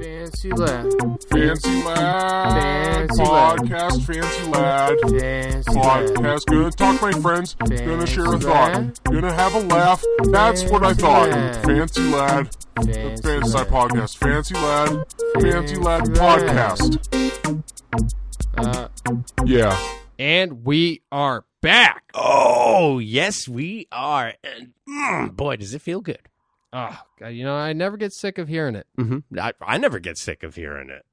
Fancy lad. Fancy lad. Fancy lad. Podcast fancy lad. Fancy lad. Podcast. Gonna talk my friends. Gonna share a thought. lad. Gonna have a laugh. That's what I thought. lad. Fancy lad. Fancy Fancy lad. podcast. Fancy lad. Fancy lad Fancy lad. podcast. Uh, Yeah. and we are back. Oh, yes, we are. And mm, boy, does it feel good. Oh, God, you know, I never get sick of hearing it. Mm-hmm. I, I never get sick of hearing it.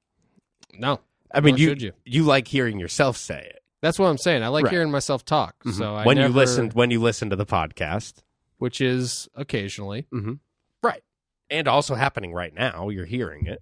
No. I mean, you, you you. like hearing yourself say it. That's what I'm saying. I like Right. hearing myself talk. Mhm. So I when you listen, when you listen to the podcast, which is occasionally. mm-hmm. right, and also happening right now, you're hearing it.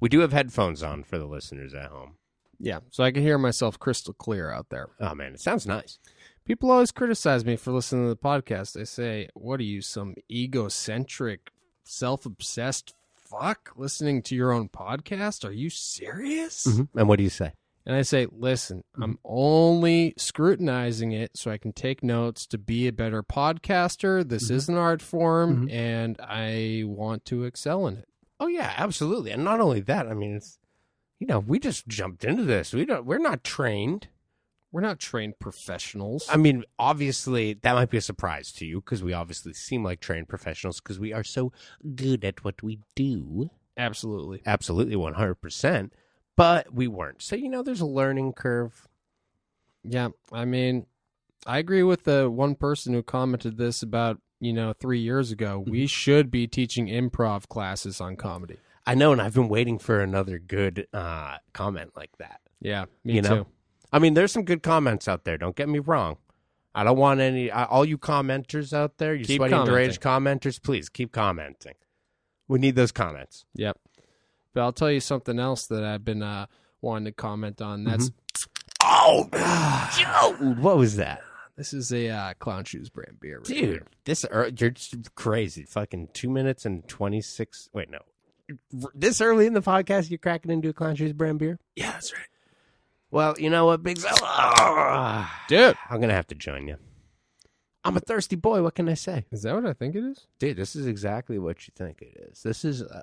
We do have headphones on for the listeners at home. Yeah. So I can hear myself crystal clear out there. Oh man, it sounds nice. People always criticize me for listening to the podcast. They say, "What are you, some egocentric, self-obsessed fuck, listening to your own podcast? Are you serious?" Mm-hmm. And what do you say? And I say, "Listen, mm-hmm. I'm only scrutinizing it so I can take notes to be a better podcaster. This mm-hmm. is an art form, and I want to excel in it." Oh yeah, absolutely. And not only that, I mean, it's you know, we just jumped into this. We don't. We're not trained. We're not trained professionals. I mean, obviously, that might be a surprise to you because we obviously seem like trained professionals because we are so good at what we do. Absolutely. Absolutely, 100%. But we weren't. So, you know, there's a learning curve. Yeah, I mean, I agree with the one person who commented this about you know three years ago. Mm-hmm. We should be teaching improv classes on comedy. I know, and I've been waiting for another good uh, comment like that. Yeah, me You know? Too. I mean, there's some good comments out there. Don't get me wrong. I don't want any, uh, all you commenters out there, you Keep sweaty and deranged commenters, please keep commenting. We need those comments. Yep. But I'll tell you something else that I've been uh, wanting to comment on. That's Oh, Joe, what was that? this is a uh, clown shoes brand beer, right Dude, here. this ear- you're just crazy. Fucking two minutes and twenty six. Wait, no. This early in the podcast, you're cracking into a Clown Shoes brand beer. Yeah, that's right, Well, you know what, Big? Ah, dude. I'm gonna have to join you. I'm a thirsty boy. What can I say, Is that what I think it is? dude? This is exactly what you think it is. This is uh,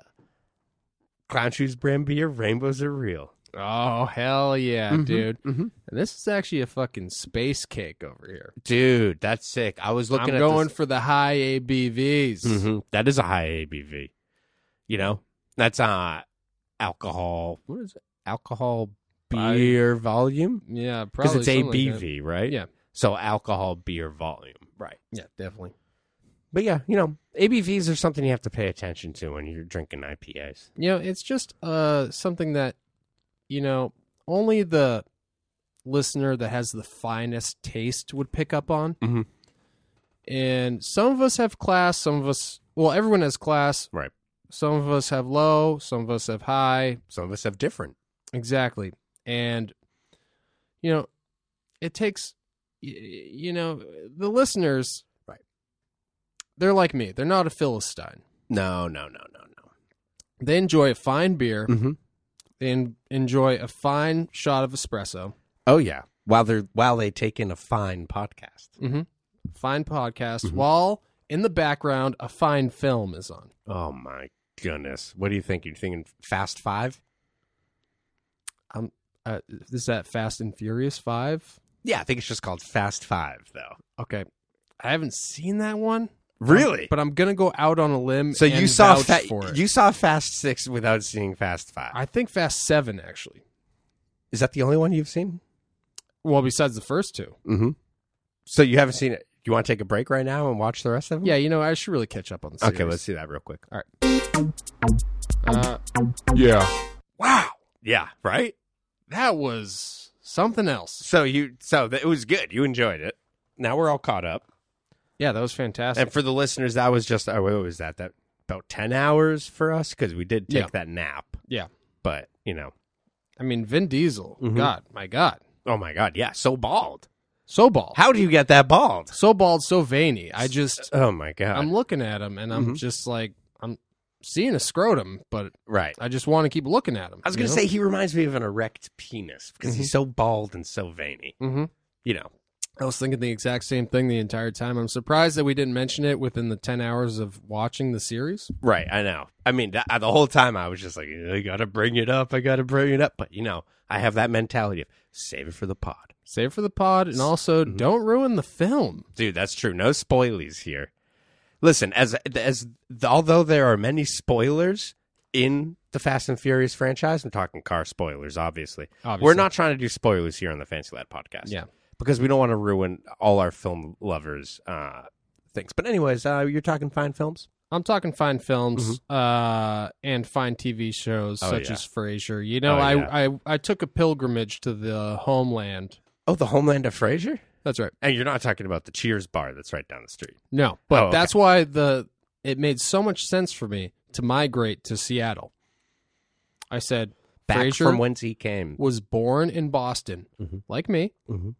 Clown Shoes brand beer. Rainbows are real, Oh hell yeah, Mhm, dude! mhm. And this is actually a fucking space cake over here. dude. That's sick. I was looking I'm at going this- for the high ABVs. Mhm. That is a high ABV. You know, that's uh alcohol. What is it? Alcohol Beer volume Yeah, because it's something like ABV, right? Yeah. So alcohol beer volume, right? Yeah, definitely. But yeah, you know, ABVs are something you have to pay attention to when you're drinking IPAs. You know, it's just uh something that you know only the listener that has the finest taste would pick up on. Mhm. And some of us have class, some of us well, everyone has class. Right. Some of us have low, some of us have high. Some of us have different. Exactly. And you know, it takes you know, the listeners Right. They're like me. They're not a philistine. No, no, no, no, no. They enjoy a fine beer. Mm-hmm. They en- enjoy a fine shot of espresso. Oh yeah. While they're while they take in a fine podcast. Mm-hmm. Fine podcast. Mhm. While in the background, a fine film is on. Oh my goodness. What do you think? You're thinking Fast Five? Uh, is that Fast and Furious Five? Yeah, I think it's just called Fast Five, though. Okay, I haven't seen that one. Really? but I'm gonna go out on a limb. So and you saw fa- for it. you saw Fast Six without seeing Fast Five. I think Fast Seven actually. Is that the only one you've seen? Well, besides the first two. Mm-hmm. So you haven't seen it. You want to take a break right now and watch the rest of them? Yeah, you know, I should really catch up on the series. Okay, let's see that real quick. Uh, Yeah. wow, Yeah, right. That was something else. So you, so that, it was good. You enjoyed it. Now we're all caught up. Yeah, that was fantastic. And for the listeners, that was just oh, what was that? That about ten hours for us because we did take Yeah. that nap. Yeah. but you know, I mean, Vin Diesel. Mhm. God, my God, oh my god, yeah, so bald. so bald, How do you get that bald? so bald, so veiny. I just, Oh my god, I'm looking at him and I'm Mhm. just like, seeing a scrotum, but right. I just want to keep looking at him. I was gonna say he reminds me of an erect penis because he's so bald and so veiny. hmm You know, I was thinking the exact same thing the entire time. I'm surprised that we didn't mention it within the 10 hours of watching the series. Right, I know. I mean, th- the whole time I was just like, I gotta bring it up. I gotta bring it up. But you know, I have that mentality of save it for the pod, Save it for the pod, and also Mhm. don't ruin the film. dude. That's true. No spoilies here. Listen, as as although there are many spoilers in the Fast and Furious franchise, I'm talking car spoilers. Obviously, Obviously. we're not trying to do spoilers here on the Fancy Lad podcast. Yeah. because we don't want to ruin all our film lovers' uh, things. But anyways, uh, you're talking fine films. I'm talking fine films uh, and fine TV shows Mm-hmm. Oh, such yeah. as Frasier. You know, Oh, I, yeah. I I took a pilgrimage to the homeland. Oh, the Homeland of Frasier. That's right. And you're not talking about the Cheers bar that's right down the street. No, but Oh, okay. that's why the it made so much sense for me to migrate to Seattle. I said Back Frasier from whence he came. was born in Boston, Mhm. like me, Mhm.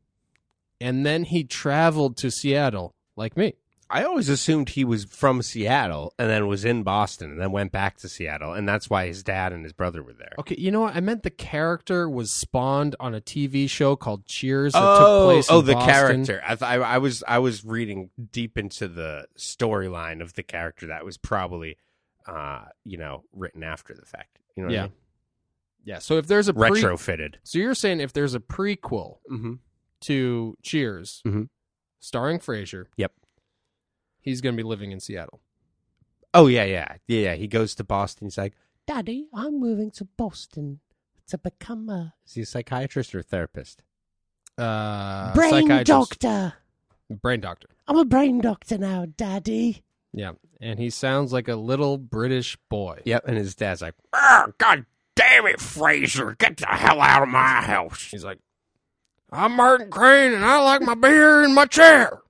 and then he traveled to Seattle, like me. I always assumed he was from Seattle and then was in Boston and then went back to Seattle, and that's why his dad and his brother were there. Okay, you know what? I meant the character was spawned on a TV show called Cheers that oh, took place in oh, the Boston. character. I, th- I, I was I was reading deep into the storyline of the character that was probably, uh, you know, written after the fact. You know, what Yeah. I mean? Yeah. So if there's a pre- retrofitted. so you're saying if there's a prequel Mm-hmm. to Cheers, Mhm. starring Frasier, Yep. He's going to be living in Seattle. Oh yeah, yeah, yeah. yeah. He goes to Boston. He's like, Daddy, I'm moving to Boston to become a. Is he a psychiatrist or a therapist? Uh, brain doctor. brain doctor. I'm a brain doctor now, Daddy. Yeah, and he sounds like a little British boy. Yep. And his dad's like, "Ah, God damn it, Frasier, get the hell out of my house. He's like, I'm Martin Crane, and I like my beer in my chair.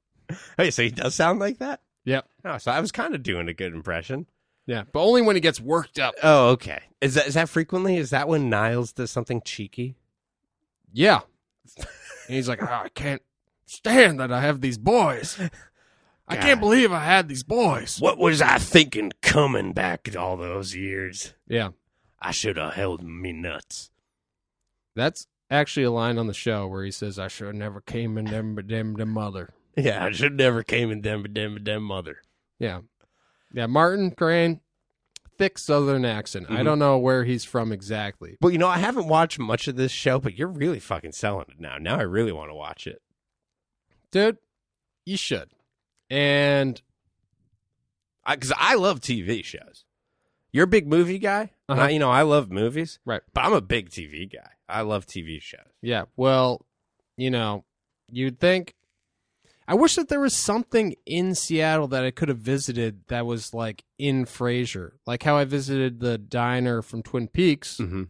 Hey, so he does sound like that. Yep. Oh, so I was kind of doing a good impression. Yeah, but only when he gets worked up. Oh, okay. Is that is that frequently? Is that when Niles does something cheeky? Yeah. And he's like, "Oh, I can't stand that I have these boys. I God. can't believe I had these boys. What was I thinking coming back all those years? Yeah, I should have held me nuts. that's actually a line on the show where he says, I should have never came in them, them, them mother. Yeah, I should never came in them, them, them mother. Yeah. Yeah, Martin Crane, thick southern accent. I Mhm. don't know where he's from exactly. Well, you know, I haven't watched much of this show, but you're really fucking selling it now. Now I really want to watch it. Dude, you should. And Because I, love TV shows. You're a big movie guy. Uh-huh. I, you know, I love movies. Right. But I'm a big TV guy. I love TV shows. yeah, well, you know, you'd think I wish that there was something in Seattle that I could have visited that was like in Frasier. Like how I visited the diner from Twin Peaks, Mm-hmm.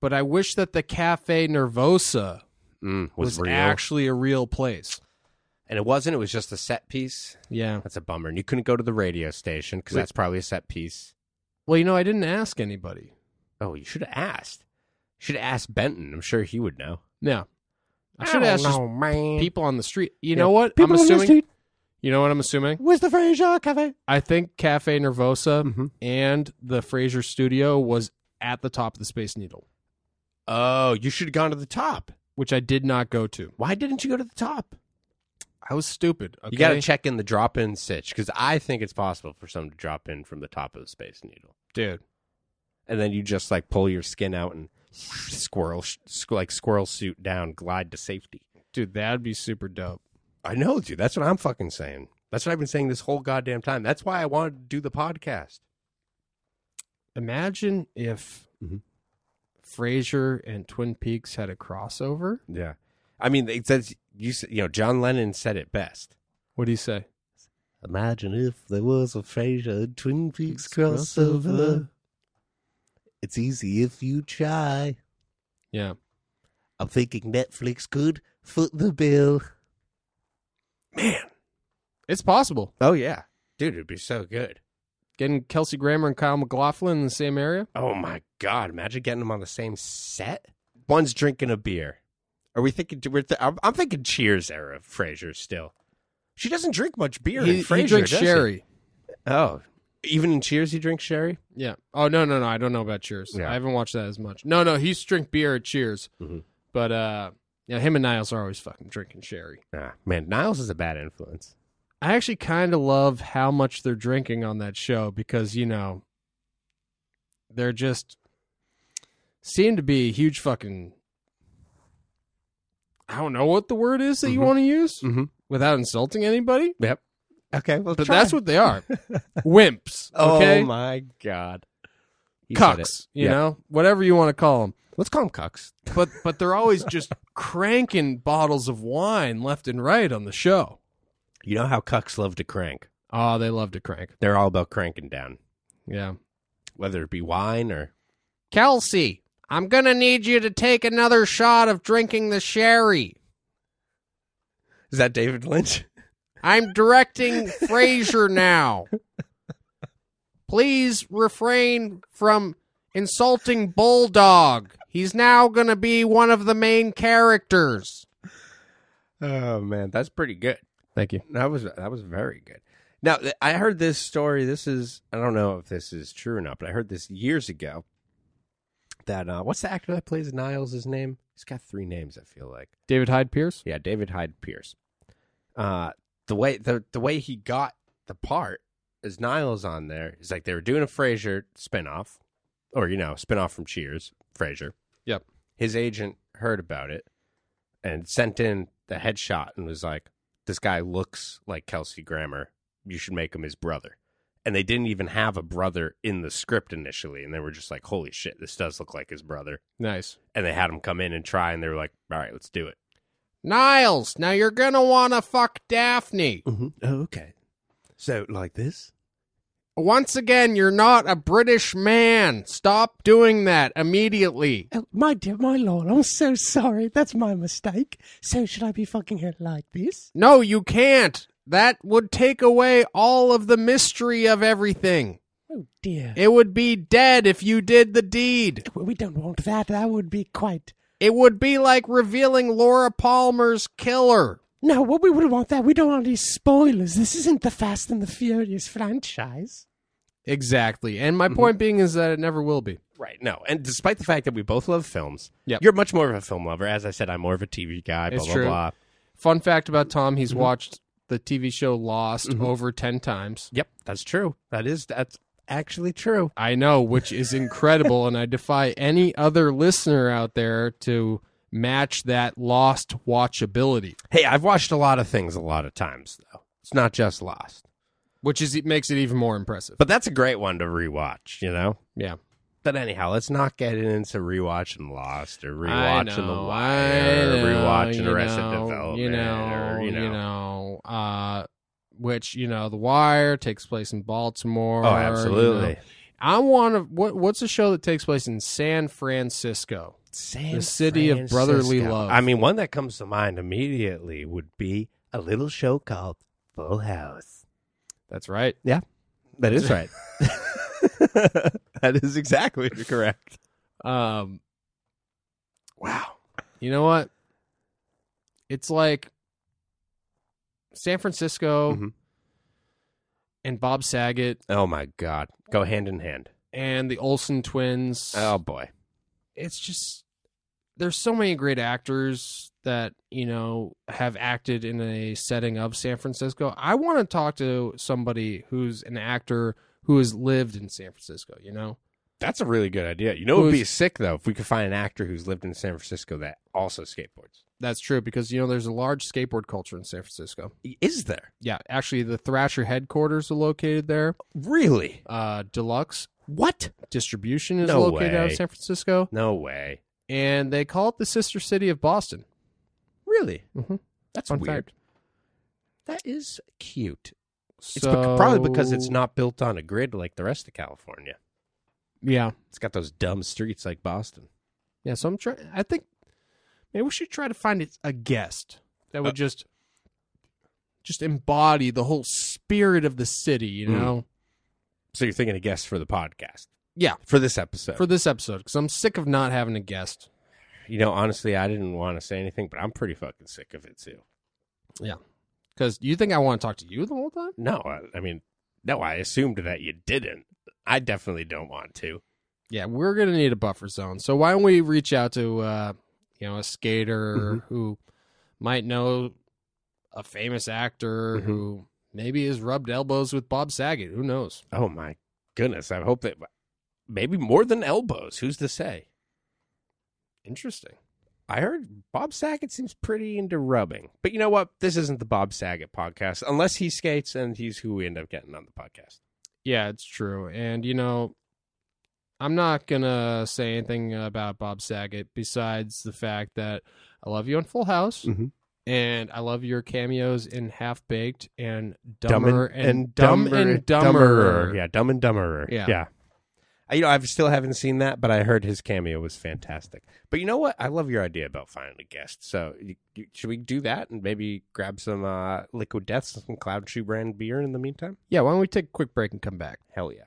but I wish that the Cafe Nervosa Mm, was, was, actually a real place. and it wasn't. It was just a set piece. Yeah. That's a bummer. And you couldn't go to the radio station because that's probably a set piece. Well, you know, I didn't ask anybody. Oh, you should have asked. Should have asked Benton. I'm sure he would know. Yeah. I should asked just man. people on the street. You Yeah. know what? People I'm on the assuming. street. You know what I'm assuming? Where's the Frasier Cafe? I think Cafe Nervosa Mhm. and the Frasier studio was at the top of the Space Needle, Oh, you should have gone to the top. which I did not go to. Why didn't you go to the top? I was stupid. Okay? You got to check in the drop in sitch because I think it's possible for someone to drop in from the top of the Space Needle. dude. And then you just like pull your skin out and squirrel, like squirrel suit down, glide to safety. Dude, that'd be super dope. I know, dude. That's what I'm fucking saying. That's what I've been saying this whole goddamn time. That's why I wanted to do the podcast. Imagine if Mhm. Frasier and Twin Peaks had a crossover. Yeah. I mean, it says you you know John Lennon said it best. What do you say? Imagine if there was a Frasier Twin Peaks crossover. crossover. It's easy if you try. Yeah. I'm thinking Netflix could foot the bill. Man. It's possible. Oh yeah. Dude, it'd be so good. Getting Kelsey Grammer and Kyle MacLachlan in the same area. Oh my god, imagine getting them on the same set. One's drinking a beer. Are we thinking we're th- I'm, I'm thinking Cheers era Frasier still. She doesn't drink much beer He, in Frasier, he drinks does she? sherry. Oh. Even in Cheers he drinks sherry? Yeah. Oh no no no! I don't know about Cheers. Yeah. I haven't watched that as much. No no, He's drink beer at Cheers, Mhm. but uh, Yeah, him and Niles are always fucking drinking sherry. Nah, man, Niles is a bad influence. I actually kind of love how much they're drinking on that show because you know they're just seem to be huge fucking. I don't know what the word is that you Mhm. want to use Mm-hmm. without insulting anybody, Yep. Okay, well, but that's what they are. Wimps. Oh Okay, my god. He cucks. You know, whatever you want to call them. Let's call them cucks. But but they're always just cranking bottles of wine left and right on the show. You know how cucks love to crank. Oh, they love to crank. They're all about cranking down, Yeah. whether it be wine or. Kelsey, I'm going to need you to take another shot of drinking the sherry. Is that David Lynch? I'm directing Frasier now. Please refrain from insulting Bulldog. He's now going to be one of the main characters. Oh man, that's pretty good. Thank you. That was that was very good. Now I heard this story. This is I don't know if this is true or not, but I heard this years ago. That uh, what's the actor that plays Niles? His name? He's got three names. I feel like. David Hyde Pierce? Yeah, David Hyde Pierce. Uh, the way the the way he got the part is Niles on there is like they were doing a Frasier spinoff, or you know, spinoff from Cheers, Frasier. Yep. His agent heard about it and sent in the headshot and was like, "This guy looks like Kelsey Grammer. You should make him his brother." And they didn't even have a brother in the script initially, and they were just like, "Holy shit, this does look like his brother." Nice. And they had him come in and try, and they were like, "All right, let's do it." Niles, now you're want to fuck Daphne. Mm-hmm. Oh, okay. So like this? Once again, you're not a British man. Stop doing that immediately. Oh, my dear, my lord, I'm so sorry. That's my mistake. So should I be fucking her like this? No, you can't. That would take away all of the mystery of everything. Oh dear. It would be dead if you did the deed. we don't want that. That would be quite. It would be like revealing Laura Palmer's killer. No, what we wouldn't want that. We don't want these spoilers. This isn't the Fast and the Furious franchise. Exactly. And Mm-hmm. my point being is that it never will be. Right. No. And despite the fact that we both love films, Yep. you're much more of a film lover. As I said, I'm more of a TV guy. Blah It's blah true. blah. Fun fact about Tom, Mm-hmm. he's watched the TV show Lost over 10 times. Yep, that's true. That is that's actually true. I know, which is incredible, and I defy any other listener out there to match that Lost watchability, Hey, I've watched a lot of things a lot of times though. It's not just Lost, which is it makes it even more impressive. but that's a great one to rewatch. You know. yeah, But anyhow, let's not get into rewatching Lost or I rewatching The know, Wire I or rewatching know, Arrested you know, Development you know, or you know. know, uh, which you know, The Wire takes place in Baltimore. Oh, you absolutely. know. I want to. What, what's a show that takes place in San Francisco? San Francisco The city of brotherly love. I mean, one that comes to mind immediately would be a little show called Full House. That's right. Yeah, that is right. that is exactly correct. Um, wow. You know what? It's like San Francisco Mhm. and Bob Saget Oh my God, go hand in hand. and the Olsen twins. Oh boy, It's just there's so many great actors that you know have acted in a setting of San Francisco. I want to talk to somebody who's an actor who has lived in San Francisco. You know, that's a really good idea. You know, it would be Who's- sick though if we could find an actor who's lived in San Francisco that also skateboards. That's true because you know there's a large skateboard culture in San Francisco. Is there Yeah, actually, the Thrasher headquarters are located there. really? Uh, Deluxe What? distribution is No located out way. of San Francisco, No way. and they call it the sister city of Boston. Really? Mhm. That's Fun weird. fact. That is cute. It's bec- probably because it's not built on a grid like the rest of California. Yeah, It's got those dumb streets like Boston. yeah. So I'm trying. I think maybe we should try to find a guest that would Uh, just just embody the whole spirit of the city. You Mm. know, So you're thinking a guest for the podcast Yeah. for this episode. for this episode because I'm sick of not having a guest. you know, honestly, I didn't want to say anything, but I'm pretty fucking sick of it too. Yeah, because you think I want to talk to you the whole time? No, I, I mean, no, I assumed that you didn't. I definitely don't want to. Yeah, we're gonna need a buffer zone. So why don't we reach out to uh, you know, a skater Mhm. who might know a famous actor Mhm. who maybe has rubbed elbows with Bob Saget. Who knows? Oh my goodness! I hope that maybe more than elbows. Who's to say? Interesting. I heard Bob Saget seems pretty into rubbing, but you know what? This isn't the Bob Saget podcast unless he skates, and he's who we end up getting on the podcast. Yeah, it's true. And you know, I'm not gonna say anything about Bob Saget besides the fact that I love you on Full House, Mhm. and I love your cameos in Half Baked and Dumb Dumber and, Dumb and Dumberer. Yeah, Dumb and Dumberer. Yeah. yeah. I- You know, I still haven't seen that, but I heard his cameo was fantastic. But you know what? I love your idea about finding a guest. So you, you, should we do that and maybe grab some uh, Liquid Death, some Clown Shoe brand beer in the meantime? Yeah, why don't we take a quick break and come back? Hell yeah.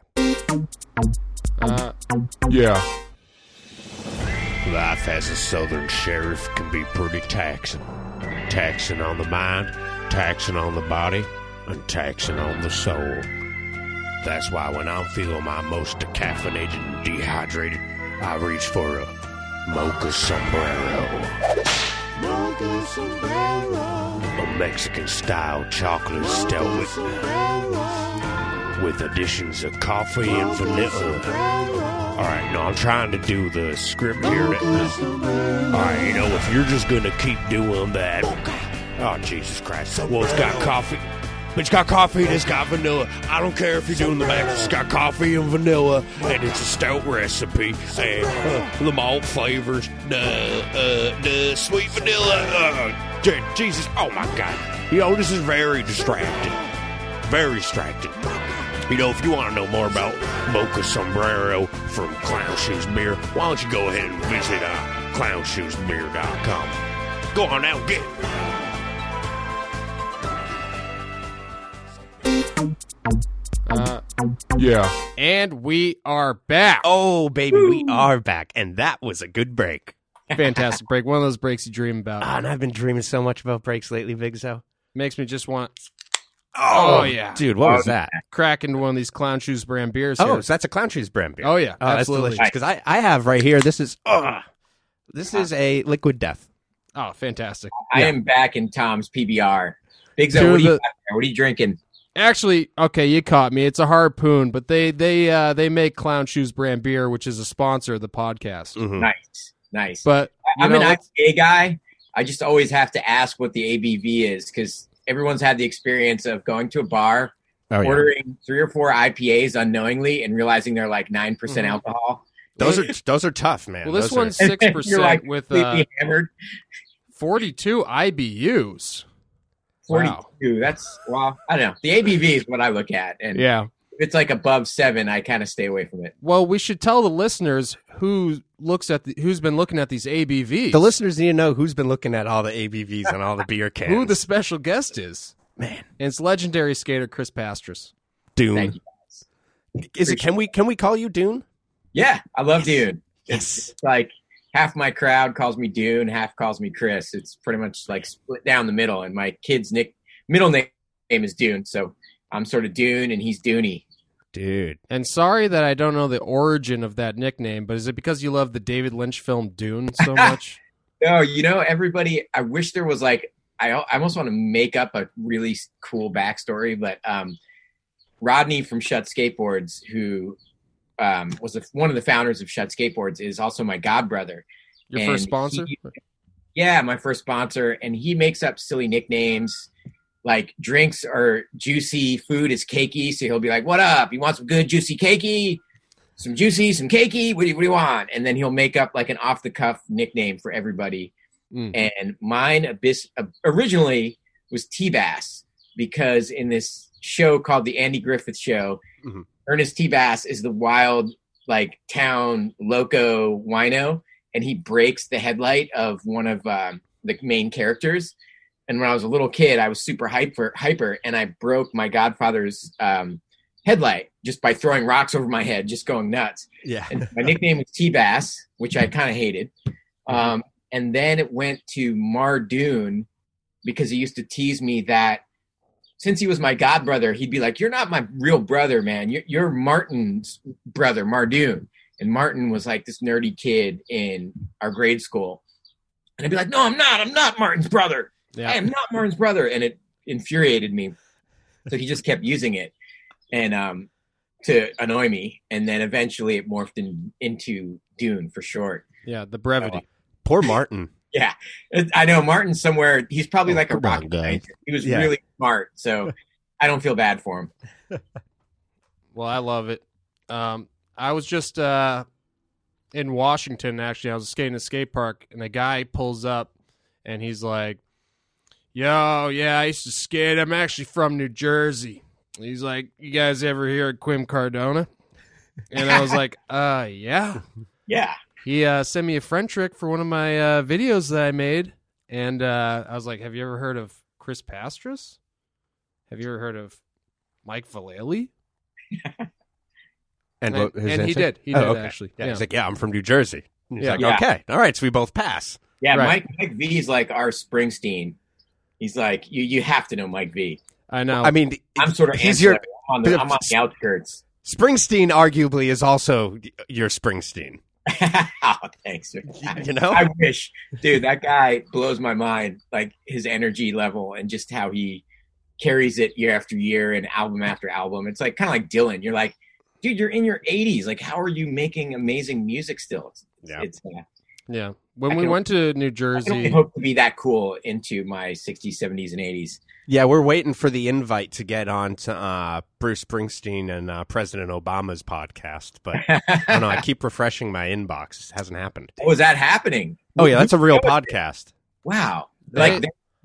Uh, Yeah. Life as a southern sheriff can be pretty taxing. Taxing on the mind, taxing on the body, and taxing on the soul. That's why when I'm feeling my most decaffeinated and dehydrated, I reach for a mocha sombrero. Mocha sombrero. A Mexican style chocolate stout with, with additions of coffee and vanilla. Alright, no, I'm trying to do the script here. Alright, you know, if you're just gonna keep doing that. Oh, Jesus Christ. Well, it's got coffee. It's got coffee and it's got vanilla. I don't care if you're doing the back. It's got coffee and vanilla, and it's a stout recipe. And uh, the malt flavors, the uh, the sweet vanilla. Uh, Jesus, oh my God! You know this is very distracting. Very distracting. You know, if you want to know more about Mocha Sombrero from Clown Shoes Beer, why don't you go ahead and visit uh, clownshoesbeer.com. Go on now, get it. uh, Yeah. and we are back. Oh, baby, we are back. And that was a good break. fantastic break! One of those breaks you dream about. Ah, and I've been dreaming so much about breaks lately, Bigzo. Makes me just want Oh, yeah. Dude, what was that? crack into one of these Clown Shoes brand beers. Oh, so that's a Clown Shoes brand beer. oh yeah, Oh, that's absolutely. delicious. Because I, I have right here, this is, oh, this is a liquid death. Oh, fantastic! I Yeah. am back in Tom's PBR. Bigzo, what are you the- What are you drinking? Actually, okay, you caught me. It's a harpoon, but they they uh, they make Clown Shoes brand beer, which is a sponsor of the podcast. Mhm. Nice, nice. But I'm know, an let's- IPA guy. I just always have to ask what the ABV is because everyone's had the experience of going to a bar, Oh, yeah. ordering three or four IPAs unknowingly, and realizing they're like 9% Mhm. alcohol. Those are those are tough, man. well, this Those one's six percent like with uh, hammered. forty-two IBUs. 42. Wow. That's well, I don't know. The ABV is what I look at, and Yeah. If it's like above seven, I kind of stay away from it. Well, we should tell the listeners who looks at the, who's been looking at these ABVs. the listeners need to know who's been looking at all the ABVs and all the beer cans. who the special guest is. man, And it's legendary skater Chris Pastras. Dune. Thank you. Is it? Can we can we call you Dune? Yeah, I love Dune. Yes. It's like half my crowd calls me Dune, half calls me Chris. It's pretty much like split down the middle. And my kid's nick middle name is Dune, so I'm sort of Dune and he's Dooney. Dude. And sorry that I don't know the origin of that nickname, but is it because you love the David Lynch film Dune so much? No, you know everybody. I wish there was like I, I almost want to make up a really cool backstory, but um, Rodney from Shut Skateboards, who um, was the, one of the founders of Shut Skateboards, is also my god brother. Your And first sponsor? he- Yeah, my first sponsor, and he makes up silly nicknames. Like drinks are juicy, food is cakey. So he'll be like, "What up? You want some good juicy cakey? Some juicy, some cakey? What do you, what do you want?" And then he'll make up like an off the cuff nickname for everybody. Mm. And mine abyss, uh, originally was T Bass because in this show called the Andy Griffith Show, Mhm. Ernest T Bass is the wild like town loco wino and he breaks the headlight of one of um, the main characters. And when I was a little kid, I was super hyper, hyper, and I broke my godfather's um, headlight just by throwing rocks over my head, just going nuts. Yeah. And my nickname was T Bass, which I kind of hated. Um, and then it went to Mardoon because he used to tease me that since he was my god brother, he'd be like, "You're not my real brother, man. You're, you're Martin's brother, Mardoon." And Martin was like this nerdy kid in our grade school. And I'd be like, no, I'm not. I'm not Martin's brother. I am not Martin's brother. And it infuriated me. So he just kept using it and um, to annoy me. And then eventually it morphed in, into Dune for short. Yeah. The brevity. Poor Martin. yeah, I know Martin somewhere. He's probably Oh, like a come on, rocket guy. scientist. He was Yeah. really smart. So I don't feel bad for him. Well, I love it. Um, I was just uh, in Washington. Actually, I was skating at a skate park, and a guy pulls up, and he's like, "Yo, yeah, I used to skate. I'm actually from New Jersey." He's like, "You guys ever hear of Quim Cardona?" And I was like, "Uh, yeah." Yeah. He uh, sent me a friend trick for one of my uh, videos that I made, and uh, I was like, "Have you ever heard of Chris Pastras? Have you ever heard of Mike Vallely?" And, And- what, his and he did. He Oh, did, okay. actually. Yeah, Yeah. He's like, yeah, I'm from New Jersey. He's Yeah. like, Yeah. okay, all right, so we both pass. Yeah. Right. Mike, Mike V is like our Springsteen. He's like, you, you have to know Mike V. I know. I mean, I'm sort of he's your on the, I'm on the outskirts. Springsteen. Arguably, is also your Springsteen. oh, thanks. You know, I wish, dude, that guy blows my mind. Like his energy level and just how he carries it year after year and album after album. It's like kind of like Dylan. You're like, dude, you're in your 80s. Like, how are you making amazing music still? It's, Yeah. it's uh, yeah. When I we can- went to New Jersey I can hope to be that cool into my 60s, 70s, and 80s. yeah, we're waiting for the invite to get on to uh, Bruce Springsteen and uh, President Obama's podcast, but I don't know. I keep refreshing my inbox. It hasn't happened. Oh, is that happening? Oh yeah, that's a real Who- podcast. Wow. They- Like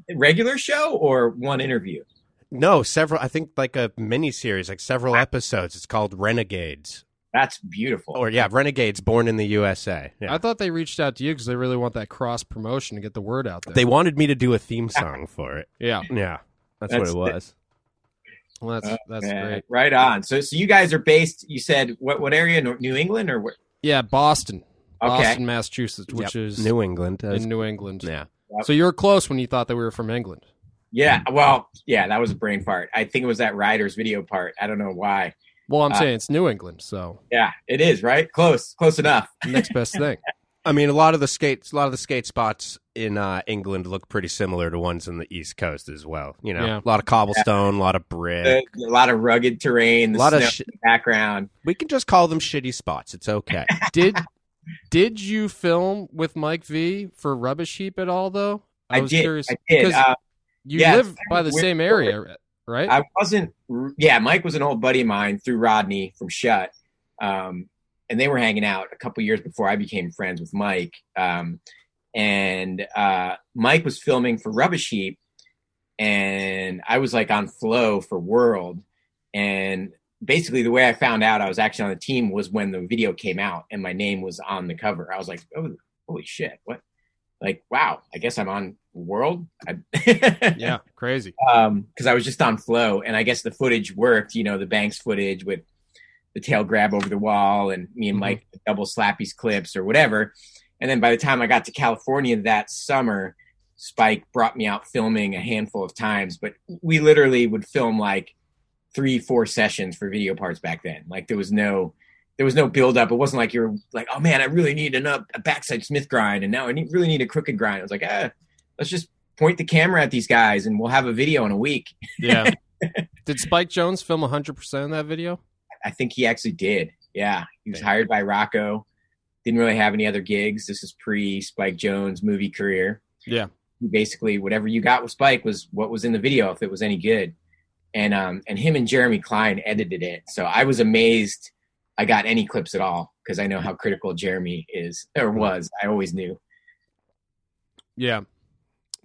the regular show or one interview? No, several. I think like a mini series, like several episodes. It's called Renegades, That's beautiful. or yeah, Renegades, born in the USA. Yeah. I thought they reached out to you because they really want that cross promotion to get the word out there. They wanted me to do a theme song for it. yeah. Yeah, that's, That's- what it was. Well, that's Oh, that's man. great. Right on. So, so you guys are based. You said what? What area? New England or what? Yeah, Boston, Okay. Boston, Massachusetts, which Yep. is New England. uh, in New England. yeah, So you were close when you thought that we were from England. Yeah. Well, yeah, that was a brain fart. I think it was that Riders video part. I don't know why. Well, I'm Uh, saying it's New England, so Yeah, it is right. Close. Close enough. next best thing. I mean, a lot of the skates, a lot of the skate spots in uh, England look pretty similar to ones on the East Coast as well. You know, Yeah. a lot of cobblestone, a lot of brick. A, a lot of rugged terrain. The A lot of snow shi- in the background. we can just call them shitty spots. It's okay. Did did you film with Mike V for Rubbish Heap at all though? I, was did. curious I did. because Uh, you yeah, live by the weird same story. area, right? I wasn't. Yeah, Mike was an old buddy of mine through Rodney from Shut, um, and they were hanging out a couple years before I became friends with Mike. Um, and uh, Mike was filming for Rubbish Heap, and I was like on Flow for World, and basically the way I found out I was actually on the team was when the video came out and my name was on the cover. I was like, oh, holy shit, what? Like, wow, I guess I'm on World. I- yeah, crazy. um because I was just on flow and I guess the footage worked, you know, the Banks footage with the tail grab over the wall and me and Mhm. Mike double slappies clips or whatever. And then by the time I got to California that summer, Spike brought me out filming a handful of times, but we literally would film like three, four sessions for video parts back then. Like there was no there was no build up. It wasn't like you're like, oh man, I really need an up a backside Smith grind, and now I need, really need a crooked grind. I was like, ah, let's just point the camera at these guys, and we'll have a video in a week. Yeah. Did Spike Jonze film 100% of that video? I think he actually did. Yeah, he was hired by Rocco. Didn't really have any other gigs. This is pre Spike Jonze movie career. Yeah. Basically, whatever you got with Spike was what was in the video if it was any good. And um and him and Jeremy Klein edited it. So I was amazed I got any clips at all because I know how critical Jeremy is or was. I always knew. Yeah.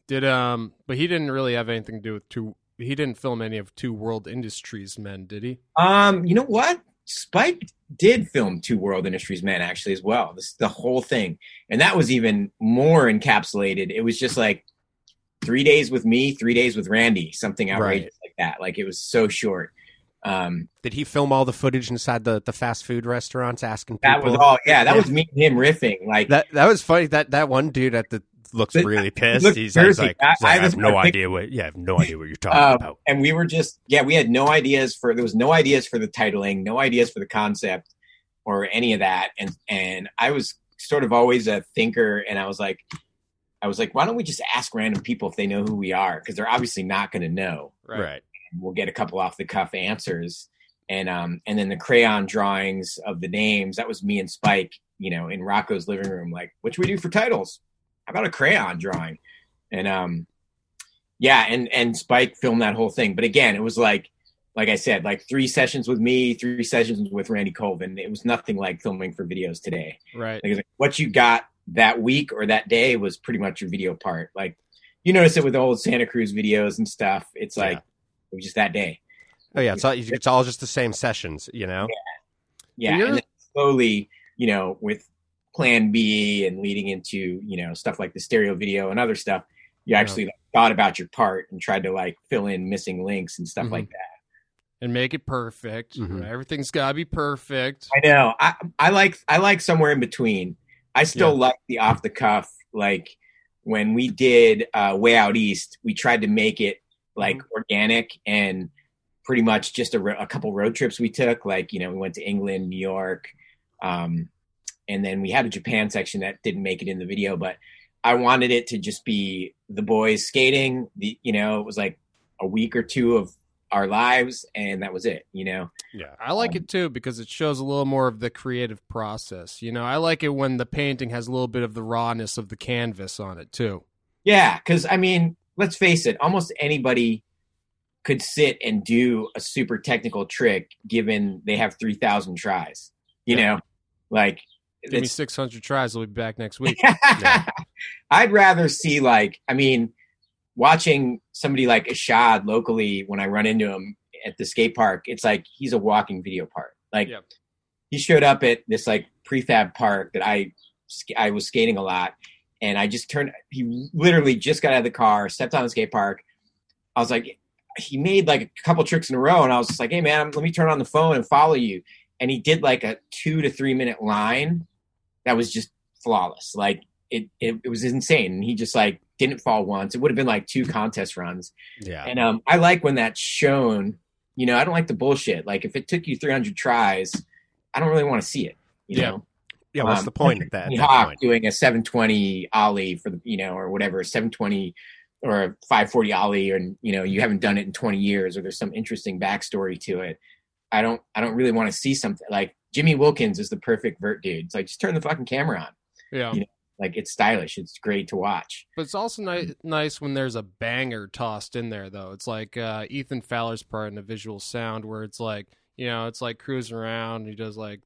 Did um but he didn't really have anything to do with two he didn't film any of Two World Industries Men, did he? Um, you know what? Spike did film two World Industries Men actually as well. This the whole thing, and that was even more encapsulated. It was just like three days with me, three days with Randy, something outrageous like that. Like it was so short. Um, Did he film all the footage inside the, the fast food restaurants asking people? that was all. Yeah, that Yeah. was me and him riffing. Like That that was funny. That that one dude at the looks But- really pissed. looked He's, he's like, I- he's like, I I, was have no gonna idea what. Yeah, I have no idea what you're talking Um, about. and we were just yeah we had no ideas for there was no ideas for the titling no ideas for the concept or any of that and and i was sort of always a thinker and i was like I was like, why don't we just ask random people if they know who we are? Because they're obviously not going to know. Right. We'll get a couple off the cuff answers, and um, and then the crayon drawings of the names. That was me and Spike, you know, in Rocco's living room. Like, what should we do for titles? How about a crayon drawing? And um, yeah, and and Spike filmed that whole thing. But again, it was like, like I said, like three sessions with me, three sessions with Randy Colvin. It was nothing like filming for videos today. Right. Like, like, what you got that week or that day was pretty much your video part. Like you notice it with the old Santa Cruz videos and stuff. It's like Yeah. it was just that day. Oh yeah, it's all it's all just the same sessions, you know. Yeah, You're- and then slowly, you know, with Plan B and leading into you know stuff like the stereo video and other stuff, you actually like, thought about your part and tried to like fill in missing links and stuff Mhm. like that. And make it perfect. Mhm. Everything's got to be perfect. I know. I I like I like somewhere in between. I still like the off the cuff. Like when we did uh, Way Out East, we tried to make it like organic and pretty much just a, a couple road trips we took. Like you know, we went to England, New York, um, and then we had a Japan section that didn't make it in the video. But I wanted it to just be the boys skating. The you know, it was like a week or two of our lives, and that was it. You know. Yeah. I like Um, it too because it shows a little more of the creative process. You know, I like it when the painting has a little bit of the rawness of the canvas on it too. Yeah, because I mean, let's face it, almost anybody could sit and do a super technical trick given they have 3,000 tries. You know, like, Give me 600 tries. I'll be back next week. I'd rather see, like, I mean, watching somebody like Ishod locally when I run into him at the skate park, it's like he's a walking video part. Like, Yep. he showed up at this like prefab park that I I was skating a lot, and I just turned. He literally just got out of the car, stepped on the skate park. I was like, he made like a couple tricks in a row, and I was just like, hey man, let me turn on the phone and follow you. And he did like a two to three minute line that was just flawless. Like it, it, it was insane. And he just like didn't fall once. It would have been like two contest runs. Yeah. And um, I like when that's shown. You know, I don't like the bullshit. Like if it took you 300 tries, I don't really want to see it. You Yeah. know, Yeah. What's um, the point of that, at Tony that Hawk point? doing a 720 ollie for the you know or whatever 720 or a 540 ollie and you know you haven't done it in 20 years or there's some interesting backstory to it i don't i don't really want to see something like jimmy wilkins is the perfect vert dude it's like just turn the fucking camera on Yeah. You like it's stylish it's great to watch But it's also ni- nice when there's a banger tossed in there, though. It's like uh, Ethan Fowler's part in a visual sound where it's like, you know, it's like cruising around. And he does like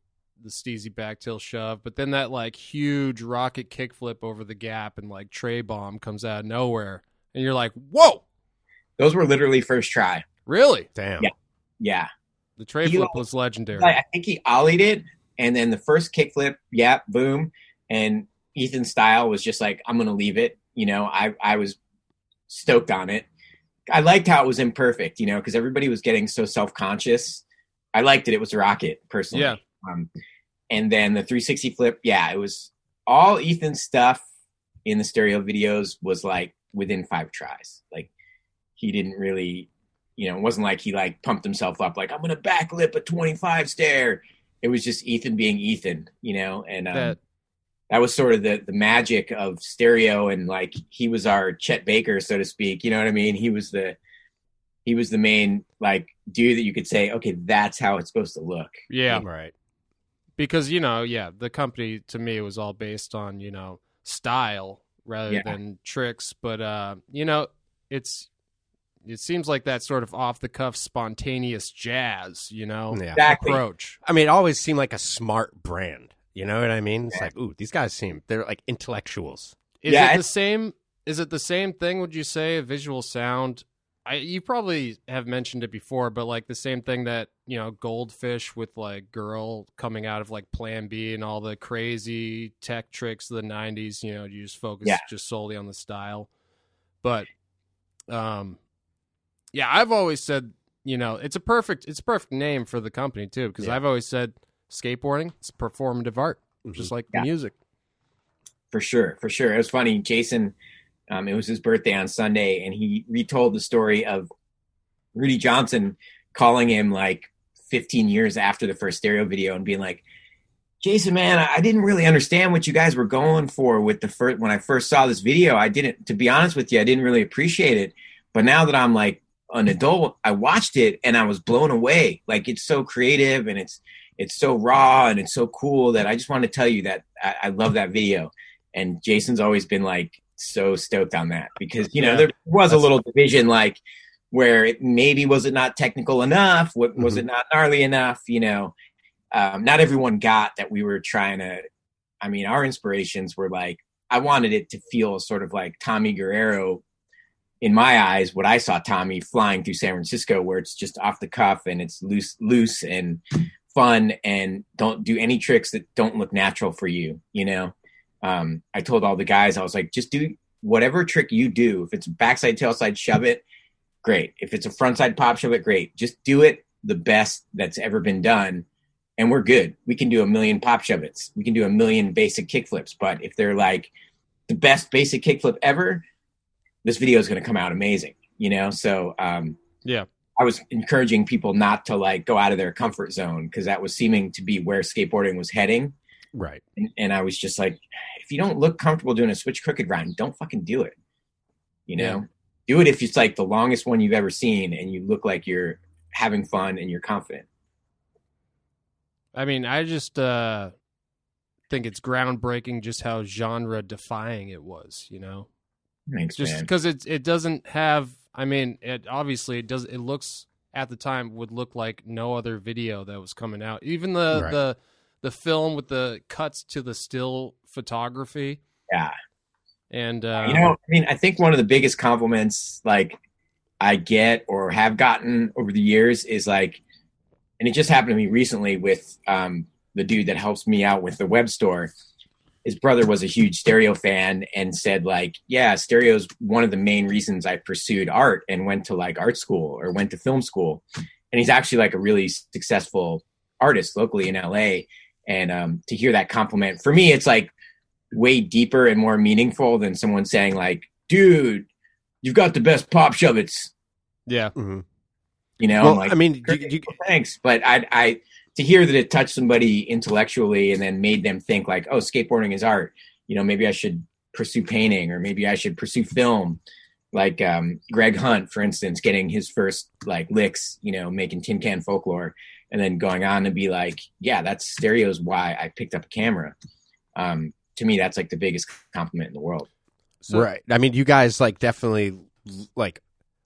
the steezy back tail shove, but then that like huge rocket kickflip over the gap and like tray bomb comes out of nowhere, and you're like, whoa, those were literally first try really? Damn. Yeah. yeah The tray He, flip was legendary. I, think he ollied it and then the first kickflip yeah boom. And ethan style was just like i'm gonna leave it you know? I i was stoked on it. I liked how it was imperfect you know because everybody was getting so self-conscious. I liked it. It was a rocket personally. Yeah. um, and then the 360 flip yeah it was all ethan's stuff in the stereo videos was like within five tries. Like he didn't really you know it wasn't like he like pumped himself up like i'm gonna backlip a 25 stair it was just ethan being ethan you know and um, that that was sort of the the magic of stereo and like he was our Chet Baker so to speak you know what I mean he was the he was the main like dude that you could say okay that's how it's supposed to look yeah, Right. because you know, yeah, the company to me was all based on you know style rather Yeah. than tricks. But uh, you know, it's it seems like that sort of off the cuff, spontaneous jazz, you know, Yeah. exactly approach. I mean, it always seemed like a smart brand. You know what I mean? It's like, ooh, these guys seem they're like intellectuals. Is Yeah, it the same? Is it the same thing? Would you say a visual sound? I you probably have mentioned it before, but like the same thing that you know, Goldfish with like Girl coming out of like Plan B and all the crazy tech tricks of the '90s. You know, you just focus Yeah. just solely on the style. But, um, yeah, I've always said you know it's a perfect it's a perfect name for the company too because Yeah. I've always said skateboarding it's performative art just like Yeah. music. for sure for sure it was funny Jason um, it was his birthday on Sunday and he retold the story of Rudy Johnson calling him like 15 years after the first stereo video and being like Jason, man, I I didn't really understand what you guys were going for with the first when I first saw this video. I didn't, to be honest with you, I didn't really appreciate it. But now that I'm like an adult, I watched it and I was blown away. Like it's so creative and it's it's so raw and it's so cool that I just want to tell you that I, I love that video. And Jason's always been like so stoked on that because you know Yeah. there was a little division like where it maybe was it not technical enough, what was Mm-hmm. it not gnarly enough, you know um, not everyone got that we were trying to i mean our inspirations were like i wanted it to feel sort of like tommy guerrero in my eyes what i saw tommy flying through san francisco where it's just off the cuff and it's loose loose and fun and don't do any tricks that don't look natural for you you know um, i told all the guys i was like just do whatever trick you do if it's backside tailside shove it great if it's a frontside pop shove it great just do it the best that's ever been done and we're good. We can do a million pop shove-its. We can do a million basic kickflips. But if they're like the best basic kickflip ever, this video is going to come out amazing. You know, so um, Yeah. I was encouraging people not to like go out of their comfort zone because that was seeming to be where skateboarding was heading. Right. And, and I was just like, if you don't look comfortable doing a switch crooked grind, don't fucking do it. You know, do it if it's like the longest one you've ever seen and you look like you're having fun and you're confident. I mean, I just uh, think it's groundbreaking just how genre defying it was. You know, Thanks, just because it it doesn't have. I mean, it obviously it does. It looks at the time would look like no other video that was coming out. Even the Right. the the film with the cuts to the still photography. Yeah. And uh, you know, I mean, I think one of the biggest compliments like I get or have gotten over the years is like, and it just happened to me recently with um, the dude that helps me out with the web store. His brother was a huge stereo fan and said like, yeah, stereo's one of the main reasons I pursued art and went to like art school or went to film school. And he's actually like a really successful artist locally in LA. And um, to hear that compliment for me, it's like way deeper and more meaningful than someone saying like, "Dude, you've got the best pop shove-its." yeah, Mhm. You know, Well, I'm like, I mean, you, "Great, you, thanks, but I, I to hear that it touched somebody intellectually and then made them think like, "Oh, skateboarding is art." You know, maybe I should pursue painting or maybe I should pursue film. Like um, Greg Hunt, for instance, getting his first like licks, you know, making tin can folklore, and then going on to be like, "Yeah, that's stereo's why I picked up a camera." Um, to me, that's like the biggest compliment in the world. So- right. I mean, you guys like definitely like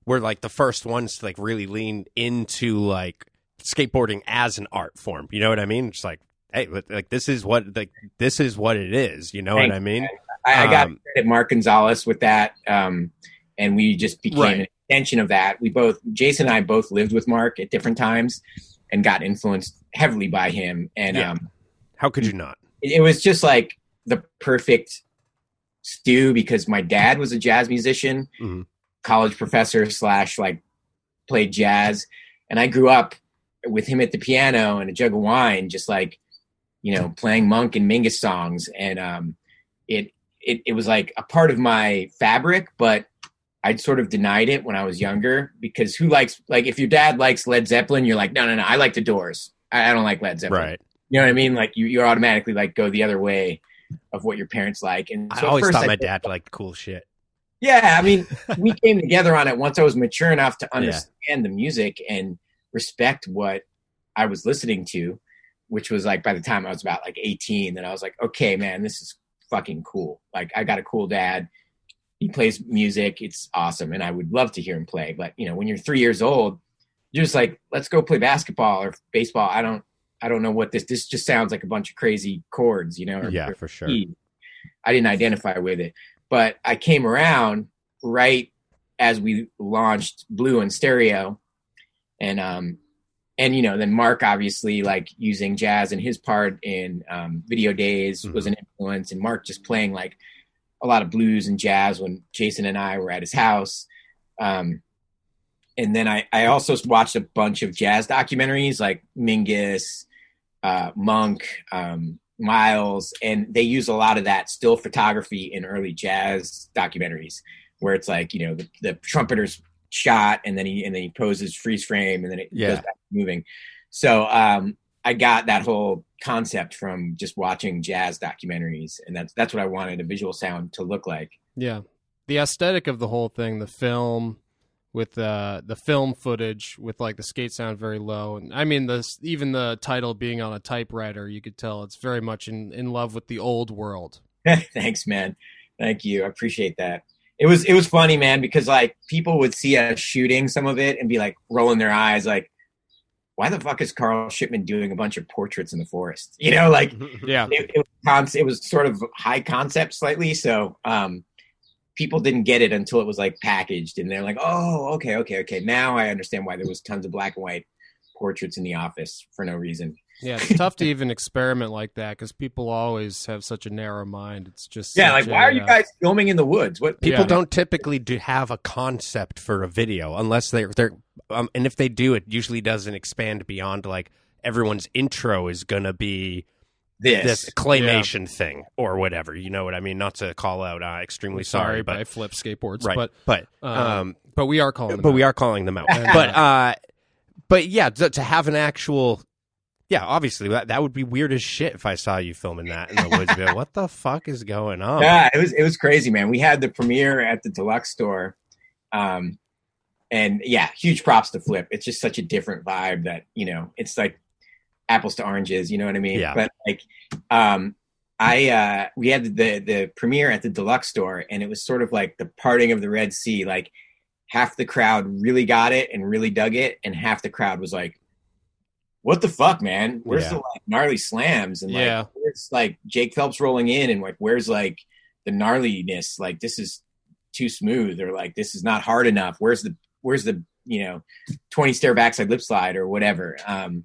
were like the first ones to like really lean into like skateboarding as an art form. You know what I mean? It's like, hey, like- this is what like this is what it is. You know Thanks, what I mean? I, I got Um, Mark Gonzalez with that, um, and we just became Right. an extension of that. We both, Jason and I, both lived with Mark at different times, and got influenced heavily by him. And Yeah. um, How could you not? it, it was just like the perfect stew because my dad was a jazz musician, Mhm. college professor slash like played jazz, and I grew up with him at the piano and a jug of wine, just like you know playing Monk and Mingus songs, and um, it it it was like a part of my fabric, but. I'd sort of denied it when I was younger because who likes like if your dad likes Led Zeppelin, you're like no no no I like the Doors I, I don't like Led Zeppelin Right. you know what I mean? Like you, you automatically like go the other way of what your parents like. And I so at always thought I- my dad liked cool shit. Yeah, I mean, we came together on it once I was mature enough to understand the music and respect what I was listening to, which was like by the time I was about like 18, then I was like, okay, man, this is fucking cool. Like I got a cool dad. He plays music. It's awesome. And I would love to hear him play. But you know, when you're three years old, you're just like, let's go play basketball or baseball. I don't I don't know what this this just sounds like a bunch of crazy chords, you know, or, Yeah, or for sure. keys. I didn't identify with it. But I came around right as we launched Blue and Stereo. And um and you know, then Mark obviously like using jazz in his part in um video days was an influence. And Mark just playing like a lot of blues and jazz when Jason and I were at his house. Um and then I, I also watched a bunch of jazz documentaries like Mingus, uh, Monk, um, Miles, and they use a lot of that still photography in early jazz documentaries, where it's like you know the, the trumpeter's shot and then he and then he poses freeze frame and then it Yeah. goes back to moving. So um, I got that whole concept from just watching jazz documentaries, and that's that's what I wanted a visual sound to look like. Yeah, the aesthetic of the whole thing, the film with uh, the film footage with like the skate sound very low, and I mean the even the title being on a typewriter, you could tell it's very much in in love with the old world. Thanks, man. Thank you. I appreciate that. It was it was funny, man, because like people would see us shooting some of it and be like rolling their eyes, like, "Why the fuck is Carl Shipman doing a bunch of portraits in the forest?" You know, like Yeah, it, it, was, it was sort of high concept slightly so um people didn't get it until it was like packaged and they're like oh okay okay okay now i understand why there was tons of black and white portraits in the office for no reason yeah, it's tough to even experiment like that because people always have such a narrow mind. It's just yeah such like why are you uh, guys filming in the woods what People Yeah. don't typically do have a concept for a video unless they're they're um, and if they do, it usually doesn't expand beyond like everyone's intro is gonna be this, this claymation thing or whatever. You know what I mean? Not to call out uh, extremely sorry, Sorry, but but I flip skateboards. right, But but um, um, but we are calling. but we are calling them out. but uh, but yeah, to, to have an actual. Yeah, obviously that that would be weird as shit if I saw you filming that in the woods. Like, what the fuck is going on? yeah it was it was crazy man we had the premiere at the deluxe store um and yeah huge props to flip it's just such a different vibe that you know it's like apples to oranges you know what i mean Yeah. but like um i uh we had the the premiere at the deluxe store and it was sort of like the parting of the red sea like half the crowd really got it and really dug it and half the crowd was like what the fuck man? Where's Yeah. the like gnarly slams? And like Yeah. where's like jake phelps rolling in and like where's like the gnarliness? Like this is too smooth or like this is not hard enough. Where's the where's the you know 20 stair backside lip slide or whatever? Um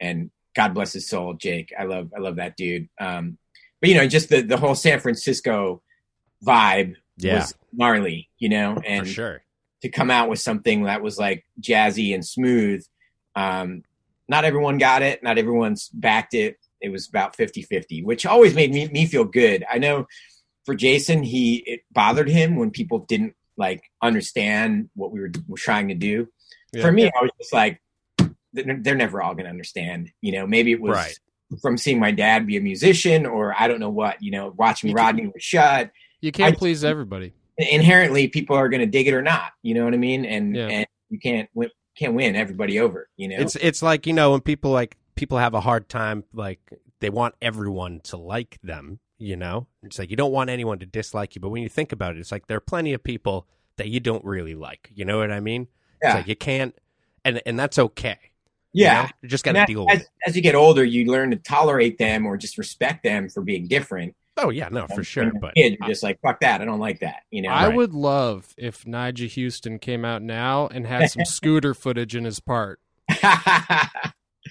and god bless his soul jake. I love i love that dude. Um but you know just the the whole san francisco vibe Yeah, was gnarly you know? For and sure. to come out with something that was like jazzy and smooth um not everyone got it not everyone's backed it it was about 50-50 which always made me, me feel good i know for jason he it bothered him when people didn't like understand what we were, were trying to do Yeah. for me i was just like they're, they're never all going to understand you know maybe it was Right. from seeing my dad be a musician or i don't know what you know watching You rodney rashad You can't I- please everybody. inherently people are going to dig it or not you know what i mean and Yeah. and you can't can't win everybody over you know It's it's like you know when people like people have a hard time like they want everyone to like them. You know, it's like you don't want anyone to dislike you, but when you think about it, it's like there are plenty of people that you don't really like. You know what I mean? Yeah. It's like you can't, and and that's okay. you yeah know? you just got to deal as, with it. as you get older you learn to tolerate them or just respect them for being different Oh yeah, no, for And sure. when you're But kid, you're just like fuck that i don't like that you know I Right. would love if Nyjah Huston came out now and had some scooter footage in his part.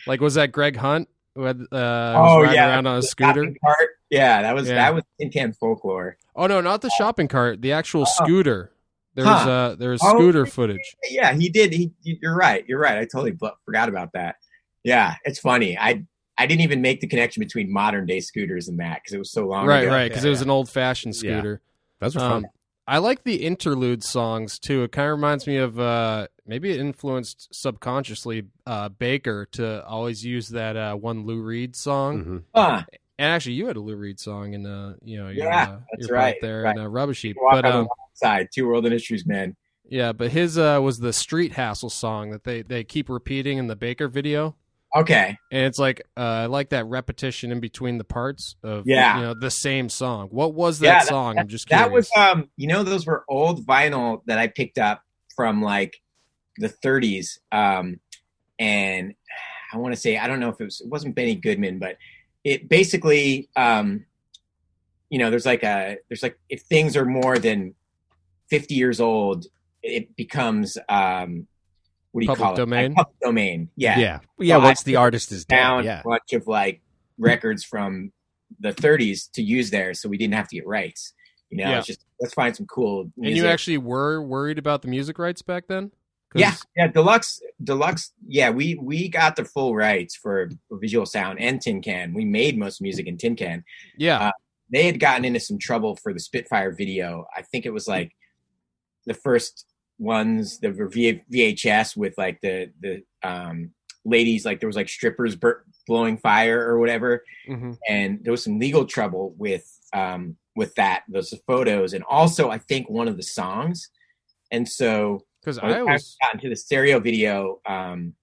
Like, was that Greg Hunt who had, uh, was oh riding yeah around on a scooter? cart. yeah that was Yeah. that was in can folklore Oh no, not the shopping cart. The actual Oh. scooter. There was Huh. uh, there was Oh, scooter footage. yeah he did he you're right you're right i totally forgot about that yeah it's funny i i didn't even make the connection between modern day scooters and that because it was so long Right, ago. right, because Yeah, it was an old fashioned Yeah. scooter. those are fun. Um, I like the interlude songs too. It kind of reminds me of uh, maybe it influenced subconsciously uh, Baker to always use that uh, one Lou Reed song. Mhm. Huh. And actually, you had a Lou Reed song in uh, you know, your, Yeah, uh, that's your right, there right. in uh, Rubbish Heap. Walk But on um, wrong side two world industries man yeah, but his uh, was the Street Hassle song that they they keep repeating in the Baker video. Okay And it's like uh, I like that repetition in between the parts of Yeah. you know the same song. What was that Yeah, that- song? I'm just curious. That was um, you know, those were old vinyl that I picked up from like the 30s. Um, and I want to say I don't know if it was it wasn't Benny Goodman, but it basically um, you know, there's like a there's like if things are more than 50 years old, it becomes um, what do you Public call it? domain? Like public domain. Yeah. yeah, yeah. Once the artist is Down yeah. a bunch of like records from the 30s to use there, so we didn't have to get rights. You know, Yeah. it's just let's find some cool. and you actually were worried about the music rights back then? yeah, yeah, deluxe, deluxe. Yeah, we we got the full rights for visual sound and Tin Can. We made most music in Tin Can. yeah. Uh, They had gotten into some trouble for the Spitfire video. I think it was like the first ones, the V- VHS with like the the um, ladies, like there was like strippers bur- blowing fire or whatever. Hmm and there was some legal trouble with um with that those photos and also i think one of the songs. And so Because I time always we got into the stereo video um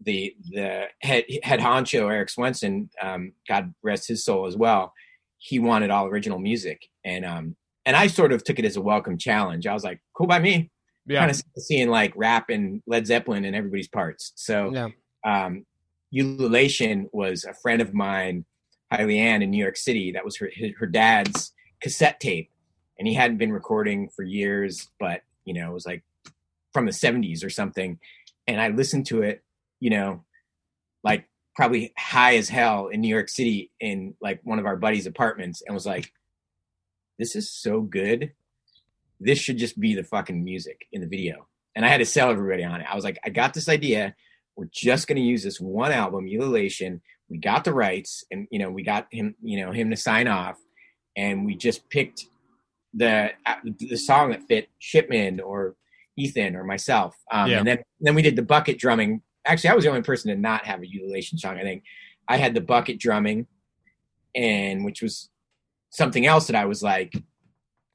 the the head head honcho eric swenson um god rest his soul as well. He wanted all original music and um and i sort of took it as a welcome challenge. I was like cool by me yeah kind of seeing like rap and led zeppelin in everybody's parts so yeah um, Ululation was a friend of mine, Hailey Ann, in New York City. That was her her dad's cassette tape, and he hadn't been recording for years, but you know, it was like from the '70s or something. And I listened to it, you know, like probably high as hell in New York City in like one of our buddies' apartments, and was like, "This is so good. This should just be the fucking music in the video." And I had to sell everybody on it. I was like, "I got this idea." we're just going to use this one album mutilation we got the rights and you know we got him you know him to sign off and we just picked the uh, the song that fit shipman or ethan or myself um, Yeah. and then then we did the bucket drumming actually i was the only person to not have a mutilation song i think i had the bucket drumming and which was something else that i was like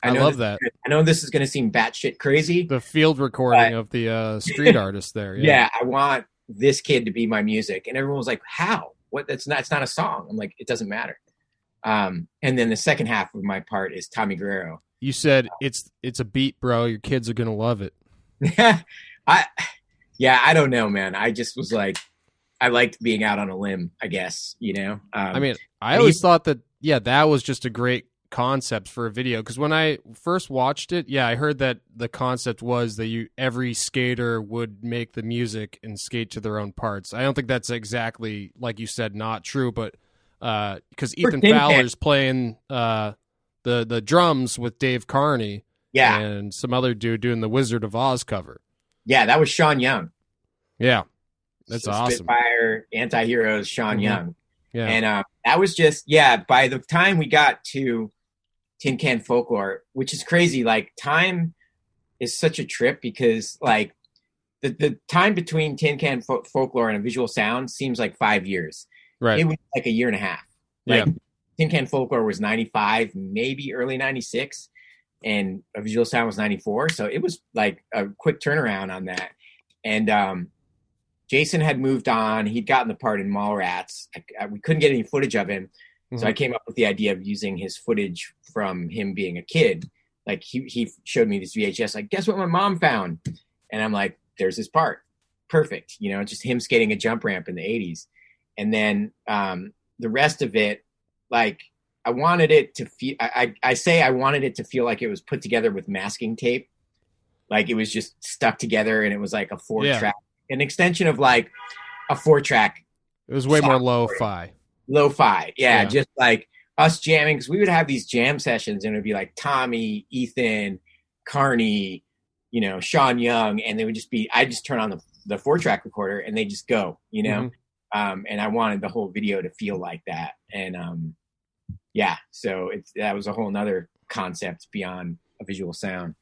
I, know love that i know this is going to seem batshit crazy the field recording of the uh, street artist there. Yeah. yeah. I want this kid to be my music. And everyone was like, how? What? That's not, it's not a song. I'm like, it doesn't matter. Um, and then the second half of my part is Tommy Guerrero. You said it's it's a beat, bro. Your kids are gonna love it. I, yeah, I don't know, man. I just was like, I liked being out on a limb, I guess, you know? Um, I mean, I always he- thought that yeah, that was just a great concept for a video because when I first watched it, yeah, I heard that the concept was that you every skater would make the music and skate to their own parts. I don't think that's exactly like you said, not true, but because For Ethan. Fowler's playing uh, the the drums with Dave Carnie yeah, and some other dude doing the Wizard of Oz cover. yeah, that was Sean Young. Yeah, that's So awesome. Spitfire, anti-heroes, Sean Mhm. Young. Yeah, And uh, that was just, yeah, by the time we got to Tin Can Folklore, which is crazy, like time is such a trip because like the, the time between Tin Can Fo- Folklore and a visual sound seems like five years. right. It was like a year and a half. Yeah. Like Tin Can Folklore was 95, maybe early 96, and a visual sound was 94. So it was like a quick turnaround on that. And um, Jason had moved on. He'd gotten the part in Mallrats. I, I, we couldn't get any footage of him. So Mhm. I came up with the idea of using his footage from him being a kid. Like he, he showed me this VHS, like, guess what my mom found? And I'm like, there's this part. Perfect. You know, just him skating a jump ramp in the 80s. And then um, the rest of it, like, I wanted it to feel, I, I, I say I wanted it to feel like it was put together with masking tape. Like it was just stuck together and it was like a four Yeah. track, an extension of like a four track it was way more lo-fi. lo-fi yeah, Yeah. just like us jamming because we would have these jam sessions and it would be like tommy ethan carnie you know sean young and they would just be i just turn on the, the four track recorder and they just go you know? Um, and i wanted the whole video to feel like that. And um, yeah so it's that was a whole nother concept beyond a visual sound.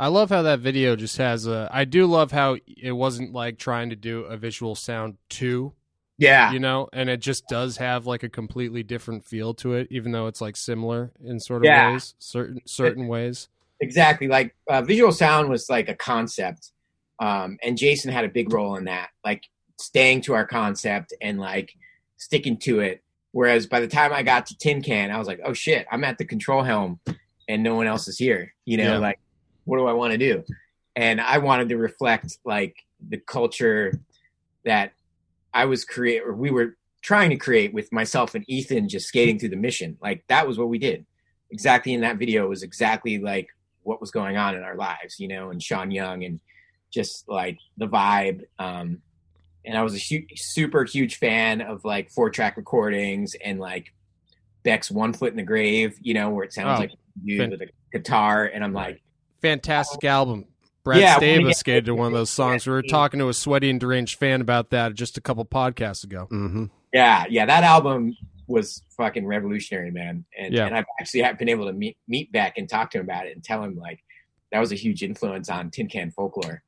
I love how that video just has a. I do love how it wasn't like trying to do a visual sound too, yeah you know, and it just does have like a completely different feel to it, even though it's like similar in sort of Yeah. ways, certain certain ways. exactly like uh, visual sound was like a concept um, and jason had a big role in that like staying to our concept and like sticking to it whereas by the time i got to tin can i was like oh shit i'm at the control helm and no one else is here you know Yeah. like what do i want to do and i wanted to reflect like the culture that i was create or we were trying to create with myself and ethan just skating through the mission like that was what we did exactly in that video was exactly like what was going on in our lives, you know, and Sean Young and just like the vibe. Um, and I was a hu- super huge fan of like four track recordings and like Beck's One Foot in the Grave, you know, where it sounds Oh, like fan- with a guitar. And I'm like, Fantastic album. Brad Yeah, Staba when skated to one of those songs. We were talking to a sweaty and deranged fan about that just a couple podcasts ago. Mm-hmm. yeah, yeah, that album was fucking revolutionary, man. And, Yeah. and I've actually have been able to meet, meet Beck and talk to him about it and tell him like that was a huge influence on Tin Can Folklore.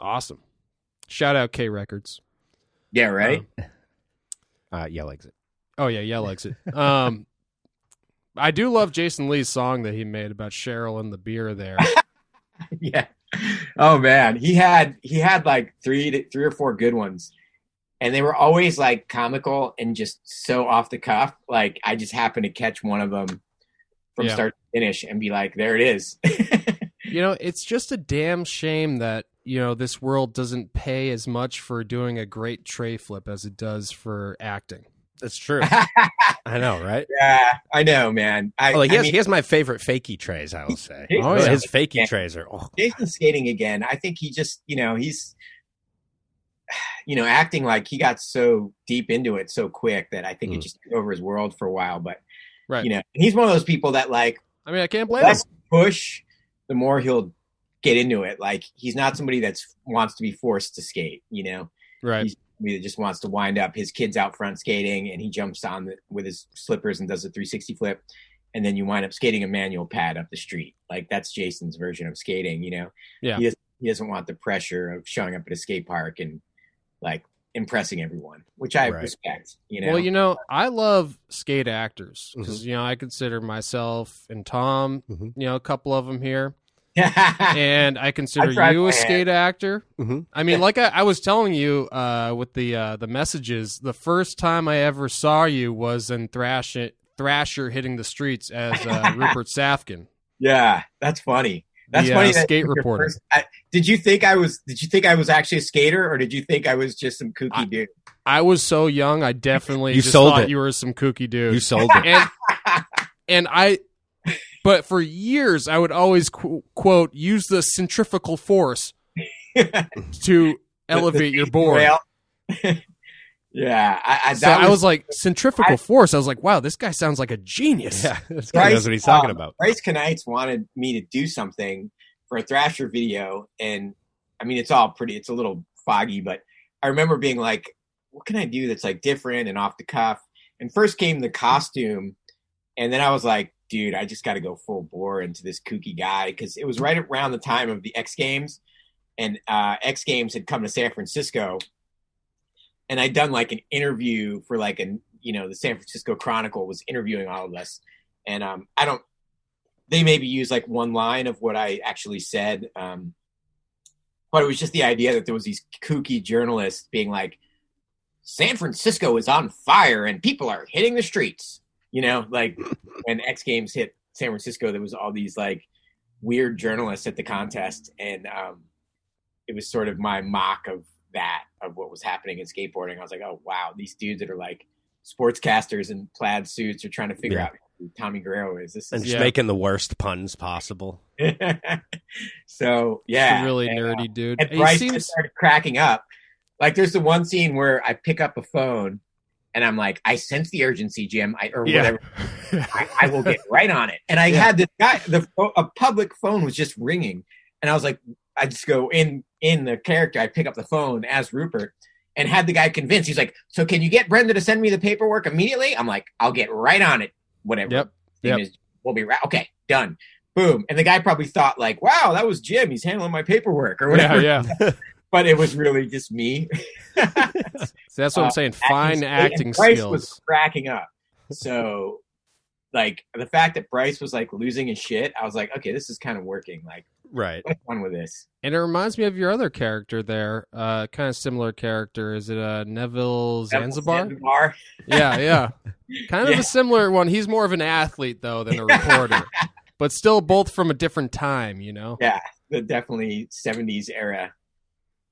Awesome. Shout out K Records. Yeah, right. Uh, yell exit. Oh yeah, yell exit. Um, I do love Jason Lee's song that he made about Cheryl and the beer there. yeah. Oh man, he had he had like three to, three or four good ones, and they were always like comical and just so off the cuff. Like I just happened to catch one of them from Yeah. start to finish and be like, "There it is." you know, it's just a damn shame that you know this world doesn't pay as much for doing a great tray flip as it does for acting. That's true. I know, right? yeah, I know, man. I, Oh, he I has, mean, he has my favorite fakie trays. I will say. Oh, yeah. his fakie trays are. Oh, Jason's skating again. I think he just, you know, he's, you know, acting like he got so deep into it so quick that I think it Mm. just took over his world for a while. But Right. you know, he's one of those people that like I mean, I can't blame him. push, the more he'll get into it. Like he's not somebody that's wants to be forced to skate. You know, Right. he's that just wants to wind up. His kids out front skating, and he jumps on the, with his slippers and does a 360 flip, and then you wind up skating a manual pad up the street. Like that's Jason's version of skating. You know, Yeah. He, doesn't- he doesn't want the pressure of showing up at a skate park and like impressing everyone, which I Right. respect. You know, Well, you know, I love skate actors because you know I consider myself and Tom, Mhm. you know, a couple of them here, and I consider tried you a skate actor. Mhm. I mean, like I, I was telling you uh, with the uh, the messages, the first time I ever saw you was in Thrash Thrasher hitting the streets as uh, Rupert Safkin. yeah, that's funny. That's The, uh, funny. that skate your reporter. first- I, did you think I was? Did you think I was actually a skater, or did you think I was just some kooky I- dude? I was so young, I definitely You just sold thought it. you were some kooky dude. you sold it. and and I, but for years I would always qu- quote use the centrifugal force to elevate your board. Rail. yeah, I, I, So that I was like centrifugal force. I was like, wow, this guy sounds like a genius. yeah, this guy knows what he's talking um, about. Bryce Kanights wanted me to do something for a Thrasher video, and I mean, it's all pretty. It's a little foggy, but I remember being like, "What can I do that's like different and off the cuff?" And first came the costume, and then I was like, "Dude, I just got to go full bore into this kooky guy," because it was right around the time of the X Games, and uh, X Games had come to San Francisco, and I'd done like an interview for like an you know the San Francisco Chronicle was interviewing all of us, and um, I don't. They maybe use like one line of what I actually said, um, but it was just the idea that there was these kooky journalists being like, "San Francisco is on fire and people are hitting the streets." You know, like when X Games hit San Francisco, there was all these like weird journalists at the contest, and um, it was sort of my mock of that of what was happening in skateboarding. I was like, "Oh wow, these dudes that are like sportscasters in plaid suits are trying to figure Yeah. out who Tommy Guerrero is." This And is just Yeah. making the worst puns possible. so He's yeah, a really and, uh, nerdy dude. and Bryce seems just started cracking up. Like there's the one scene where I pick up a phone and I'm like, I sense the urgency, Jim, I, or Yeah. whatever. I, I will get right on it. And I had this guy, the a public phone was just ringing, and I was like, I just go in in the character. I pick up the phone as Rupert. And had the guy convinced. He's like, "So can you get Brenda to send me the paperwork immediately?" I'm like, "I'll get right on it. Whatever." Yep. Yep. is, we'll be right. Okay, done. Boom. And the guy probably thought like, "Wow, that was Jim. He's handling my paperwork or whatever." yeah, whatever." yeah. But it was really just me. So that's what I'm Uh, saying. Fine and acting Bryce skills. was cracking up. So, like the fact that Bryce was like losing his shit, I was like, okay, this is kind of working. Like, Right. what's fun with this? And it reminds me of your other character there, uh, kind of similar character. Is it uh, Neville Zanzibar? Zanzibar. Yeah, yeah. Kind of Yeah. a similar one. He's more of an athlete though than a reporter, but still both from a different time, you know. Yeah, the definitely '70s era,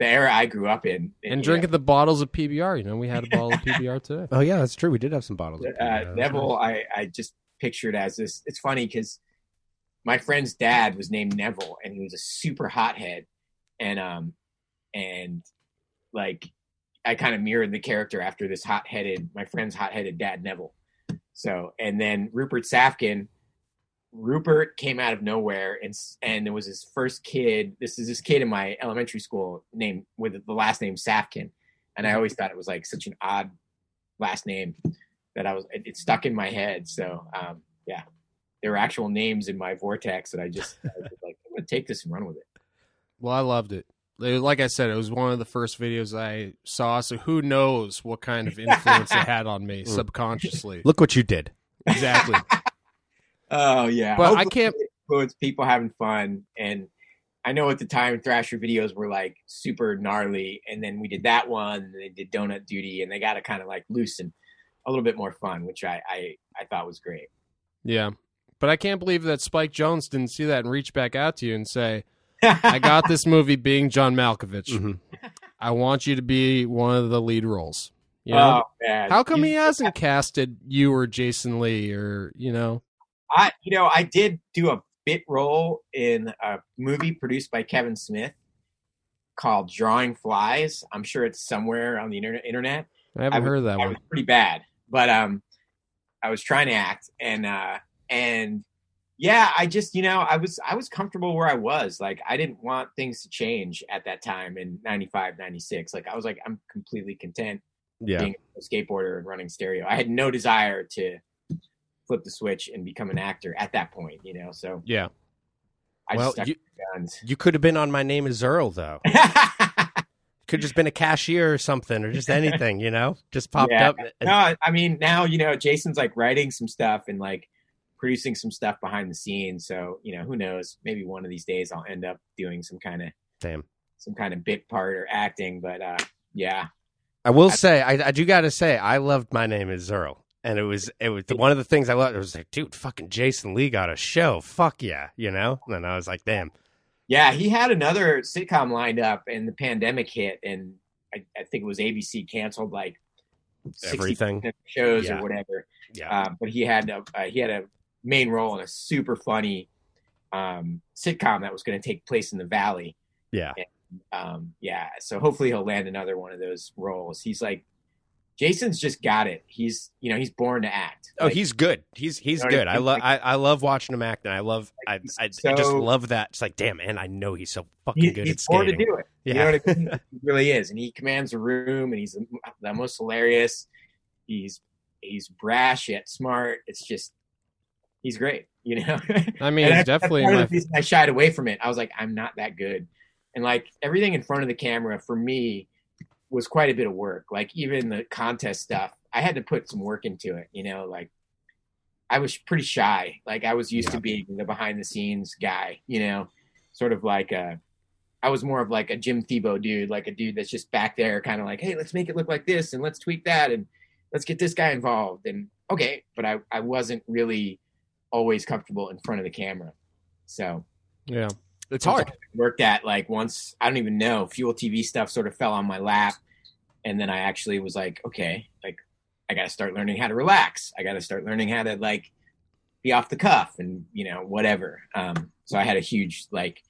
the era I grew up in. And you drinking the bottles of PBR. You know, we had a bottle of PBR today. Oh yeah, that's true. We did have some bottles. of uh, PBR. That's Neville, nice. I I just pictured as this. It's funny because my friend's dad was named Neville, and he was a super hothead, and um, and like I kind of mirrored the character after this hot-headed, my friend's hot-headed dad Neville. So, and then Rupert Safkin, Rupert came out of nowhere, and and there was his first kid. This is this kid in my elementary school named with the last name Safkin, and I always thought it was like such an odd last name that I was it, it stuck in my head. So um, yeah, there were actual names in my vortex that I just I was like I'm gonna take this and run with it. Well, I loved it. It- Like I said, it was one of the first videos I saw. So who knows what kind of influence it had on me subconsciously. Look what you did. Exactly. Oh yeah, But I can't. it influenced people having fun, and I know at the time Thrasher videos were like super gnarly, and then we did that one, and they did Donut Duty, and they got to kind of like loosen a little bit more fun, which I I, I thought was great. Yeah. But I can't believe that Spike Jonze didn't see that and reach back out to you and say, I got this movie being John Malkovich. Mhm. I want you to be one of the lead roles. You know? Oh man, How come You- he hasn't casted you or Jason Lee or, you know? I you know I did do a bit role in a movie produced by Kevin Smith called Drawing Flies. I'm sure it's somewhere on the internet. Internet. I haven't I heard that I one. was pretty bad, but um, I was trying to act, and uh, and yeah, I just you know I was I was comfortable where I was. Like I didn't want things to change at that time in 95, 96. Like I was like I'm completely content Yeah. being a skateboarder and running stereo. I had no desire to flip the switch and become an actor at that point. You know, so Yeah. I Well, you- guns. You could have been on My Name Is Earl, though. Could just been a cashier or something, or just anything, you know, just popped Yeah. up. and- no, I mean now you know Jason's like writing some stuff and like producing some stuff behind the scenes. So you know who knows? Maybe one of these days I'll end up doing some kind of Damn. some kind of bit part or acting. But uh, yeah, I will I- say, I, I do got to say, I loved My Name Is Earl, and it was it was one of the things I loved. It was like, dude, fucking Jason Lee got a show. Fuck yeah, you know. And I was like, damn. yeah, he had another sitcom lined up, and the pandemic hit, and I, I think it was ABC canceled like Everything. shows Yeah. or whatever. Yeah. uh, but he had a uh, he had a main role in a super funny um, sitcom that was going to take place in the Valley. Yeah. Um, yeah, so hopefully he'll land another one of those roles. He's like, Jason's just got it. He's you know he's born to act. Oh, Like, he's good. He's he's You know what I good. I love I, I love watching him act, and I love I, I, I just love that. It's like, damn, man, I know he's so fucking good he's at born skating. to do it. Yeah. You know what I mean? he really is, and he commands a room, and he's the, the most hilarious. He's he's brash yet smart. It's just he's great. You know. I mean, it's definitely my the I shied away from it. I was like, I'm not that good, and like everything in front of the camera for me was quite a bit of work. Like even the contest stuff, I had to put some work into it. You know, like I was pretty shy. Like I was used Yeah. to being the behind the scenes guy. You know, sort of like a. I was more of like a Jim Thiebaud dude, like a dude that's just back there, kind of like, hey, let's make it look like this, and let's tweak that, and let's get this guy involved, and okay. But I, I wasn't really always comfortable in front of the camera. So yeah. It's hard. worked at like once I don't even know fuel TV stuff sort of fell on my lap, and then I actually was like, okay, like I got to start learning how to relax. I got to start learning how to like be off the cuff and you know whatever. Um, so I had a huge like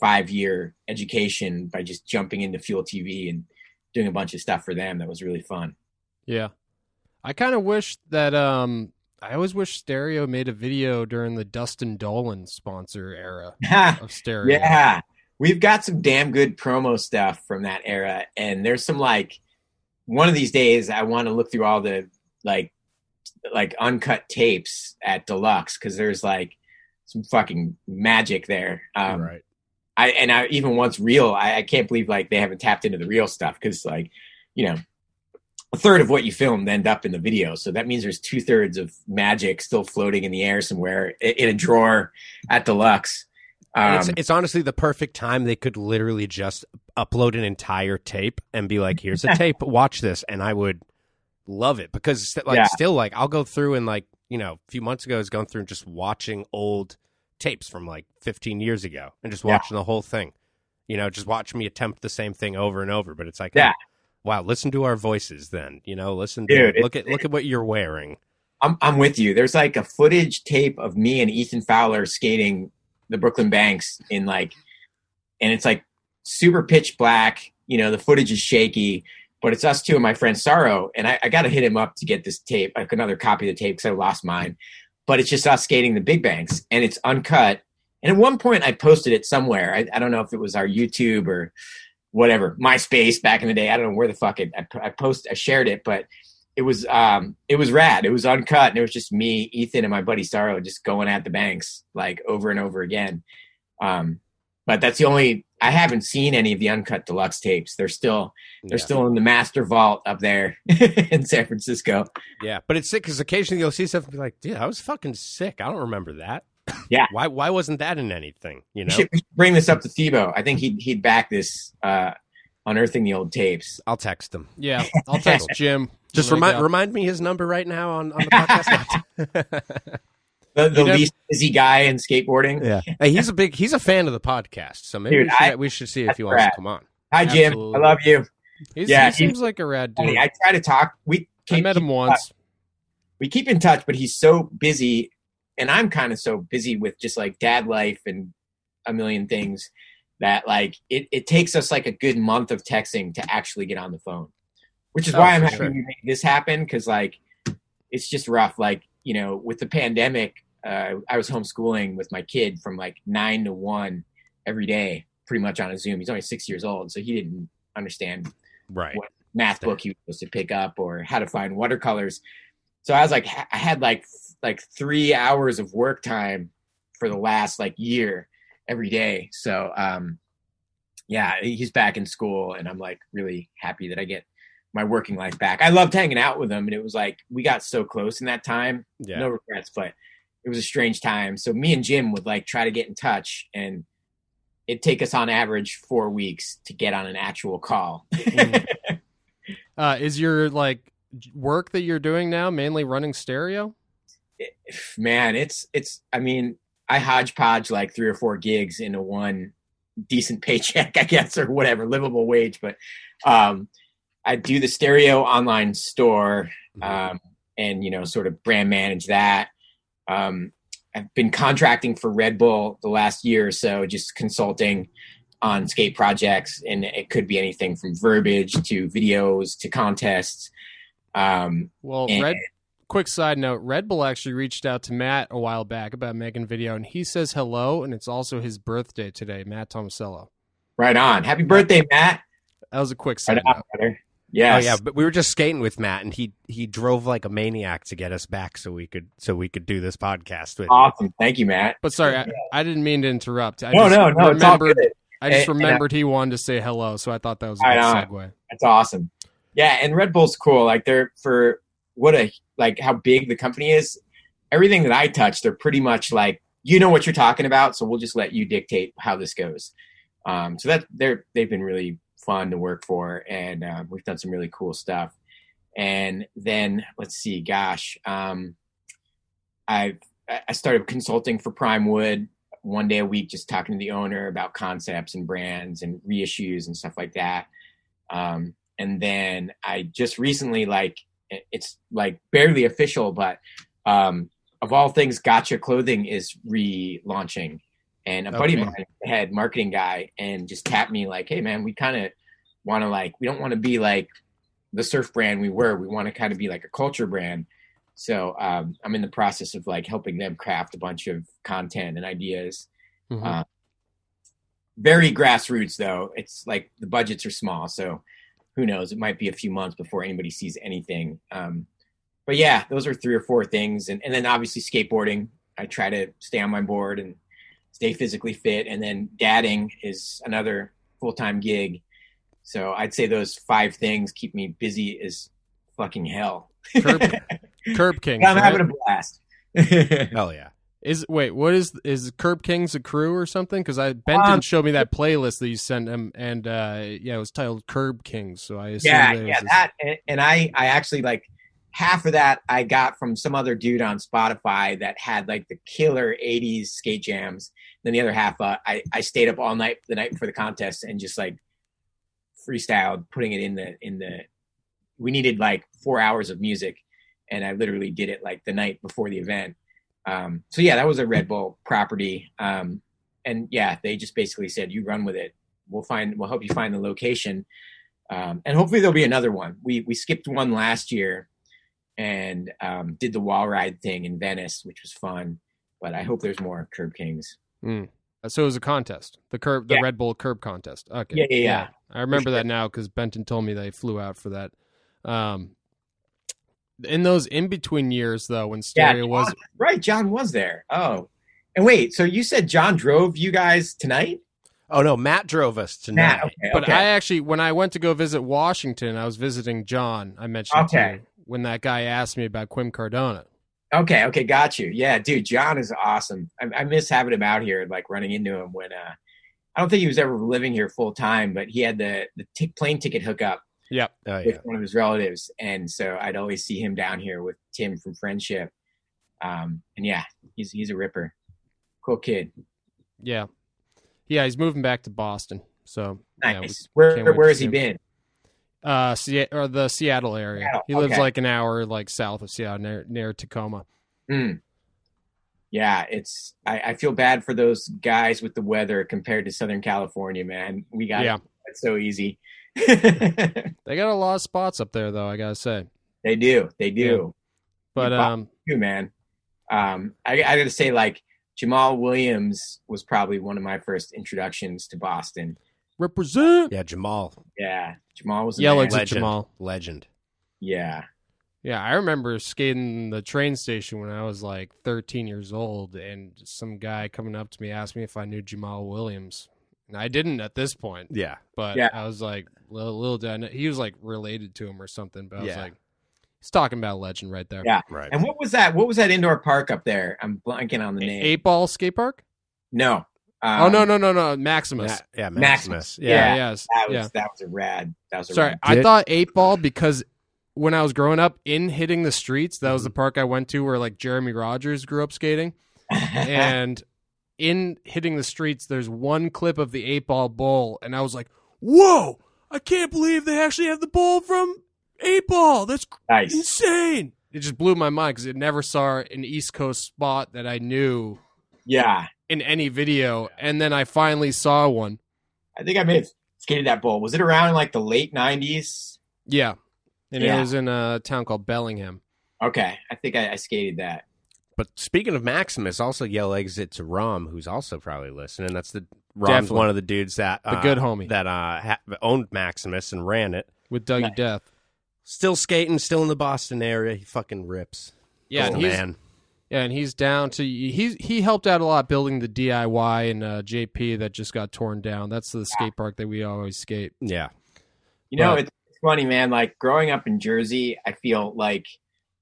five year education by just jumping into fuel TV and doing a bunch of stuff for them that was really fun. Yeah. I kind of wish that um I always wish Stereo made a video during the Dustin Dollin sponsor era of Stereo. Yeah. We've got some damn good promo stuff from that era. And there's some like one of these days I want to look through all the like like uncut tapes at Deluxe because there's like some fucking magic there. Um right. I and I even once real, I, I can't believe like they haven't tapped into the real stuff because like, you know, a third of what you filmed end up in the video. So that means there's two thirds of magic still floating in the air somewhere in a drawer at Deluxe. Um, it's, it's honestly the perfect time. They could literally just upload an entire tape and be like, "Here's a tape. Watch this," and I would love it because, st- like, Yeah. still, like, I'll go through and like, you know, a few months ago, I was going through and just watching old tapes from like 15 years ago and just Yeah. watching the whole thing. You know, just watch me attempt the same thing over and over. But it's like, Yeah. oh, wow, listen to our voices. Then you know, listen to Dude, look at look at what you're wearing. I'm I'm with you. There's like a footage tape of me and Ethan Fowler skating the Brooklyn Banks in like, and it's like super pitch black. You know, the footage is shaky, but it's us two and my friend Sorrow. And I, I got to hit him up to get this tape, like another copy of the tape because I lost mine. But it's just us skating the big banks, and it's uncut. And at one point, I posted it somewhere. I, I don't know if it was our YouTube or whatever, MySpace back in the day. I don't know where the fuck it. I, I post, I shared it, but it was um it was rad. It was uncut and it was just me, Ethan, and my buddy Starro just going at the banks like over and over again. Um but that's the only I haven't seen any of the uncut deluxe tapes. They're still they're Yeah. still in the master vault up there in San Francisco. Yeah, but it's sick because occasionally you'll see stuff and be like, "Dude, I was fucking sick. I don't remember that." Yeah. why? Why wasn't that in anything? You We know. should, we should bring this up to Thiebaud. I think he'd he'd back this uh, unearthing the old tapes. I'll text him. Yeah, I'll text Jim. Just remind remind me his number right now on, on the podcast. The, the least busy guy in skateboarding. yeah, hey, he's a big he's a fan of the podcast, so maybe Dude, we, should, I- we should see if that's he wants rad. to come on. Hi Jim, Absolutely. I love you. He's, Yeah, he he- seems like a rad I, dude. mean, I try to talk. We I keep, met him once. we keep in touch, but he's so busy, and I'm kind of so busy with just like dad life and a million things that like it, it takes us like a good month of texting to actually get on the phone, which is Oh, why I'm happy sure. we made this happen because like it's just rough. Like you know, with the pandemic, uh, I was homeschooling with my kid from like nine to one every day, pretty much on a Zoom. He's only six years old, so he didn't understand Right. What- math book he was supposed to pick up or how to find watercolors. So I was like, I had like like three hours of work time for the last like year every day. So um, yeah, he's back in school, and I'm like really happy that I get my working life back. I loved hanging out with him, and it was like we got so close in that time. Yeah. No regrets, but it was a strange time. So me and Jim would like try to get in touch, and it'd take us on average four weeks to get on an actual call. Uh, is your like work that you're doing now mainly running stereo? Man, it's it's. I mean, I hodgepodge like three or four gigs into one decent paycheck, I guess, or whatever, livable wage. But um, I do the stereo online store, Mm-hmm. um, and you know, sort of brand manage that. Um, I've been contracting for Red Bull the last year or so, just consulting on skate projects, and it could be anything from verbiage to videos to contests. Um, Well, and- Red. Quick side note: Red Bull actually reached out to Matt a while back about making video, and he says hello, and it's also his birthday today, Matt Tomasello. right on. Happy birthday, Matt. That was a quick side on, note. brother. Yes. Oh yeah, but we were just skating with Matt, and he he drove like a maniac to get us back so we could so we could do this podcast with. you. Awesome. Thank you, Matt. But sorry, I, I didn't mean to interrupt. I No, just no, no. It's remembered. I just And- and I- remembered he wanted to say hello, so I thought that was a Right good on. segue. That's awesome. Yeah, and Red Bull's cool. Like they're for what a like how big the company is. Everything that I touch, they're pretty much like you know what you're talking about, so we'll just let you dictate how this goes. Um, so that they're they've been really fun to work for, and uh, we've done some really cool stuff. And then let's see, gosh, um, I've I started consulting for Prime Wood one day a week, just talking to the owner about concepts and brands and reissues and stuff like that. Um, and then I just recently, like, it's like barely official, but um, of all things, Gotcha Clothing is relaunching. And a buddy of mine, head marketing guy, and just tapped me like, "Hey, man, we kind of want to like, we don't want to be like the surf brand we were. We want to kind of be like a culture brand." So um, I'm in the process of like helping them craft a bunch of content and ideas. Mhm. Uh, very grassroots though. It's like the budgets are small, so who knows? It might be a few months before anybody sees anything. Um, but yeah, those are three or four things, and and then obviously skateboarding. I try to stay on my board and stay physically fit, and then dadding is another full time gig. So I'd say those five things keep me busy as fucking hell. Curb, Curb Kings. I'm right? having a blast. Hell yeah. Is wait, what is is Curb Kings a crew or something? Because I Benton Um, showed me that playlist that you sent him, and uh, yeah, it was titled Curb Kings. So I assume yeah, that yeah, that and, and I I actually like half of that I got from some other dude on Spotify that had like the killer '80s skate jams. Then the other half, uh, I I stayed up all night the night before the contest and just like freestyled, putting it in the in the. We needed like four hours of music, and I literally did it like the night before the event. Um, so yeah, that was a Red Bull property. Um, and yeah, they just basically said, "You run with it. We'll find. We'll help you find the location." um, and hopefully there'll be another one. We we skipped one last year, and um, did the wall ride thing in Venice, which was fun. But I hope there's more Curb Kings. Uh, So it was a contest, the curb, the Yeah. Red Bull Curb contest. Okay, Yeah, yeah, yeah. I remember sure. that now because Benton told me they flew out for that. Um, in those in between years, though, when stereo John- was right. John was there. Oh, and wait. So you said John drove you guys tonight? Oh no, Matt drove us tonight. Matt. Nye. Okay. But okay. I actually, when I went to go visit Washington, I was visiting John. I mentioned to Okay. you when that guy asked me about Quim Cardona. Okay, okay, got you. Yeah, dude, John is awesome. I, I miss having him out here, like running into him when uh, I don't think he was ever living here full time, but he had the the t- plane ticket hookup Yep. Oh with yeah. one of his relatives, and so I'd always see him down here with Tim from Friendship. Um, and yeah, he's he's a ripper, cool kid. Yeah. Yeah, he's moving back to Boston. So, yeah, we- Nice. where where has see he been? uh, Se- or the Seattle area. Seattle, He lives okay. like an hour, like south of Seattle, near, near Tacoma. Mm. Yeah, it's I, I feel bad for those guys with the weather compared to Southern California, man. We got Yeah. it so easy. They got a lot of spots up there, though. I gotta say. they do, they do. But You um, too, man. Um, I, I got to say, like Jahmal Williams was probably one of my first introductions to Boston. represent Yeah, Jahmal. Yeah, Jahmal was a Yellow man. Exit Legend. Jahmal. Legend. Yeah, Yeah, I remember skating the train station when I was like 13 years old, and some guy coming up to me asked me if I knew Jahmal Williams, and I didn't at this point. Yeah. But Yeah. I was like, little, little did he was like related to him or something. But I was like, he's talking about a legend right there. Yeah. Right. and what was that? What was that indoor park up there? I'm blanking on the name. Eight Ball Skate Park? No. Um, oh no no no no Maximus. Ma- yeah, Maximus. Maximus. yeah, yeah. yes, That was yeah. that was a rad. That was a Sorry, rad. I Did- thought eight ball because when I was growing up in hitting the streets, that Mm-hmm. was the park I went to where like Jeremy Rogers grew up skating. and in hitting the streets, there's one clip of the eight ball bowl, and I was like, "Whoa! I can't believe they actually have the bowl from eight ball. That's nice. insane!" It just blew my mind because it never saw an East Coast spot that I knew Yeah, in any video, and then I finally saw one. I think I may have skated that bowl. Was it around in like the late '90s? Yeah, and it was in a town called Bellingham. Okay, I think I, I skated that. But speaking of Maximus, also yell exit to Rom, who's also probably listening. That's the Rom's Definitely. one of the dudes that The uh, good homie. that uh, ha- owned Maximus and ran it. with Dougie Nice. Death. Still skating, still in the Boston area. He fucking rips. Yeah, Cool and he's man. yeah, and he's down to he's he helped out a lot building the DIY and uh, JP that just got torn down. That's the skate park that we always skate. Yeah, You know, But- it's funny, man. Like growing up in Jersey, I feel like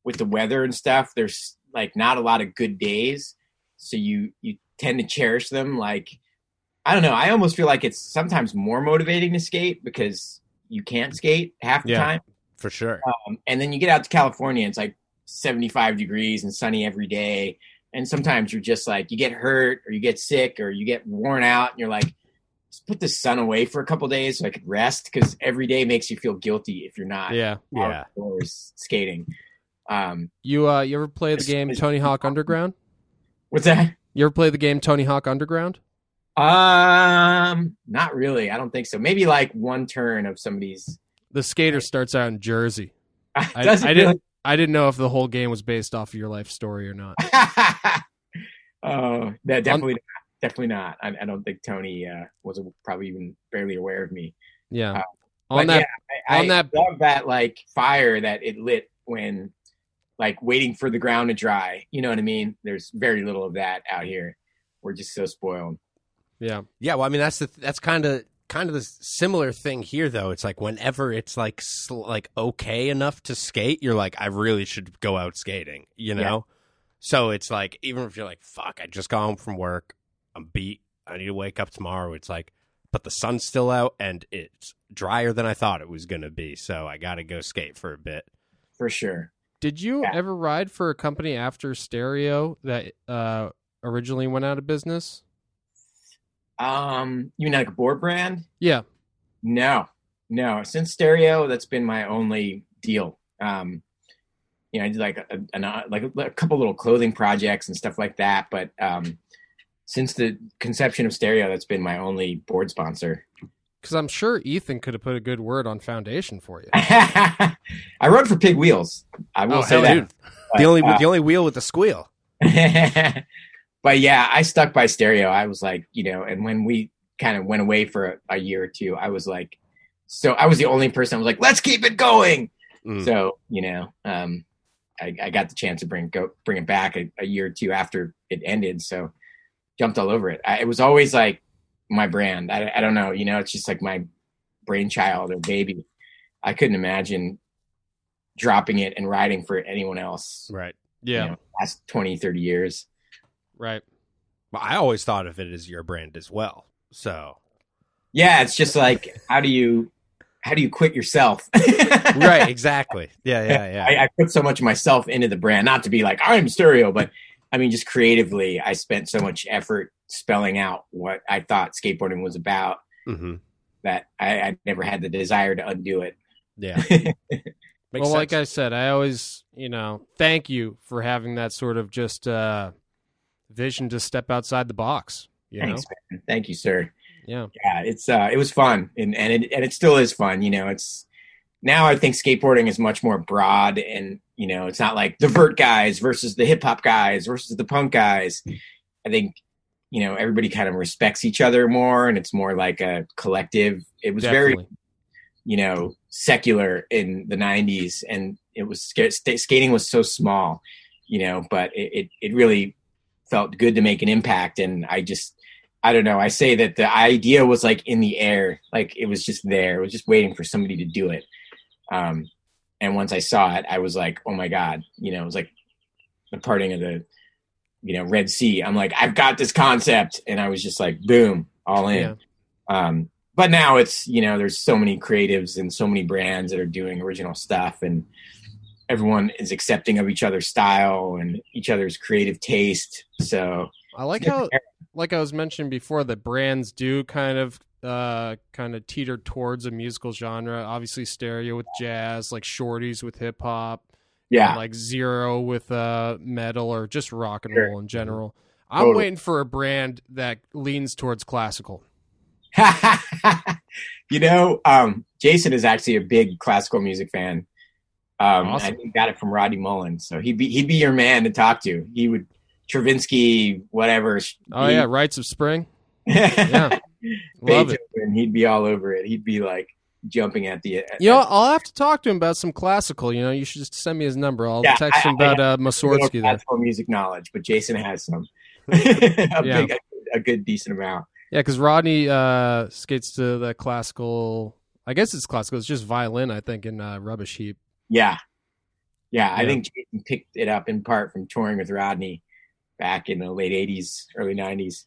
with the weather and stuff, there's like not a lot of good days, so you you tend to cherish them. Like I don't know, I almost feel like it's sometimes more motivating to skate because you can't skate half the Yeah. time, for sure. um, and then you get out to California, it's like 75 degrees and sunny every day, and sometimes you're just like you get hurt or you get sick or you get worn out, and you're like. Just put the sun away for a couple days so I could rest because every day makes you feel guilty if you're not Yeah, Yeah. skating. Um, you uh, you ever play the game Tony Hawk Underground? what's that? You ever play the game Tony Hawk Underground? Um, not really. I don't think so. Maybe like one turn of somebody's. The skater starts out in Jersey. I, I didn't I didn't know if the whole game was based off of your life story or not. oh, that definitely, not. definitely not. I, I don't think Tony uh, was probably even barely aware of me. Yeah. Uh, on that yeah, I, on I that- love that like fire that it lit when like waiting for the ground to dry. You know what I mean? There's very little of that out here. We're just so spoiled. yeah. Yeah, well, I mean that's the that's kind of kind of the similar thing here, though. It's like whenever it's like sl- like okay enough to skate, you're like, I really should go out skating, you know. Yeah. So it's like even if you're like, fuck, I just got home from work, I'm beat, I need to wake up tomorrow. It's like, but the sun's still out and it's drier than I thought it was gonna be, so I got to go skate for a bit. For sure. Did you Yeah. ever ride for a company after Stereo that uh, originally went out of business? Um, you mean like a board brand? Yeah. No, no. Since stereo, that's been my only deal. Um, you know, I did like a, an, uh, like a, a couple little clothing projects and stuff like that. But um, since the conception of stereo, that's been my only board sponsor. Because I'm sure Ethan could have put a good word on Foundation for you. I rode for Pig Wheels. I will Oh, say that. yeah. The only uh, the only wheel with the squeal. but yeah, I stuck by stereo. I was like, you know, and when we kind of went away for a, a year or two, I was like, so I was the only person. I was like, let's keep it going. Mm. So you know, um, I, I got the chance to bring go bring it back a, a year or two after it ended. So jumped all over it. I, it was always like my brand. I, I don't know. You know, it's just like my brainchild or baby. I couldn't imagine dropping it and writing for anyone else. Right. Yeah. You know, last 20, 30 years. Right. But I always thought of it as your brand as well. So Yeah, it's just like how do you how do you quit yourself? right, exactly. Yeah, yeah, yeah. I, I put so much of myself into the brand, not to be like I'm stereo, but I mean just creatively, I spent so much effort spelling out what I thought skateboarding was about hmm that I, I never had the desire to undo it. Yeah. Makes well, like I said, I always, you know, thank you for having that sort of just uh, vision to step outside the box. You Thanks, know, man. Thank you, sir. yeah, Yeah, it's uh, it was fun, and and it and it still is fun. You know, it's now I think skateboarding is much more broad, and you know, it's not like the vert guys versus the hip hop guys versus the punk guys. I think you know everybody kind of respects each other more, and it's more like a collective. It was very you know secular in the 90s and it was skating was so small you know but it, it it really felt good to make an impact and i just i don't know i say that the idea was like in the air like it was just there it was just waiting for somebody to do it um and once i saw it i was like oh my god you know it was like the parting of the you know red sea. I'm like i've got this concept. And i was just like boom all in. Yeah. um, but now it's you know there's so many creatives and so many brands that are doing original stuff and everyone is accepting of each other's style and each other's creative taste. So I like how, like I was mentioning before, that brands do kind of, uh, kind of teeter towards a musical genre. Obviously, stereo with jazz, like shorties with hip hop, yeah like zero with uh metal or just rock and Sure. roll in general. I'm Totally. waiting for a brand that leans towards classical. you know um, jason is actually a big classical music fan um, Awesome. I he got it from Rodney Mullen, so he'd be he'd be your man to talk to. He would Stravinsky, whatever. Oh he- yeah, Rites of Spring. Yeah. Beethoven, he'd be all over it. He'd be like jumping at the. You know, I'll have to talk to him about some classical. You know, you should just send me his number. I'll Yeah, text I- him about I uh, Mussorgsky classical music knowledge, but Jason has some. a, Yeah. big, a, good decent amount. Yeah, because Rodney uh, skates to the classical. I guess it's classical. It's just violin, I think, in uh, Rubbish Heap. Yeah, yeah. I think Jason picked it up in part from touring with Rodney back in the late '80s, early '90s.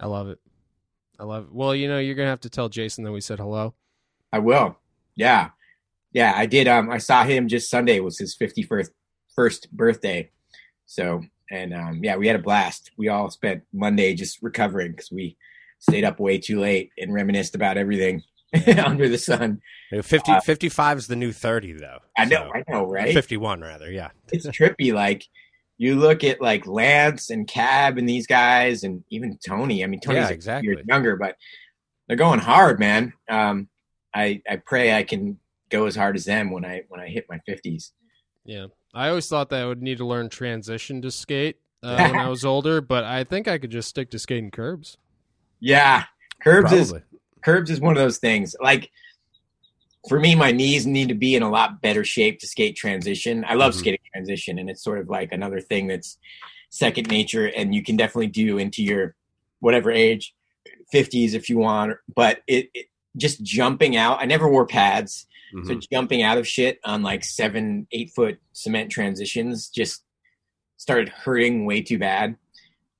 I love it. I love it. Well, you know, you're gonna have to tell Jason that we said hello. I will. Yeah, yeah. I did. Um, I saw him just Sunday. Was his 51st first birthday. So and um, yeah, we had a blast. We all spent Monday just recovering because we stayed up way too late and reminisced about everything under the sun. You 50, Uh, 55 is the new 30, though. I know, So- I know, right? 51, rather, yeah. it's trippy. Like you look at like Lance and Cab and these guys, and even Tony. I mean, Tony's Yeah, exactly. younger, but they're going hard, man. Um, I I pray I can go as hard as them when I when I hit my fifties. Yeah, I always thought that I would need to learn transition to skate uh, when I was older, but I think I could just stick to skating curbs. Yeah, curbs is curbs is one of those things. Like for me, my knees need to be in a lot better shape to skate transition. I love Mhm. skating transition, and it's sort of like another thing that's second nature, and you can definitely do into your whatever age, fifties if you want. But it, it just jumping out. I never wore pads, so Mhm. jumping out of shit on like seven, eight foot cement transitions just started hurting way too bad.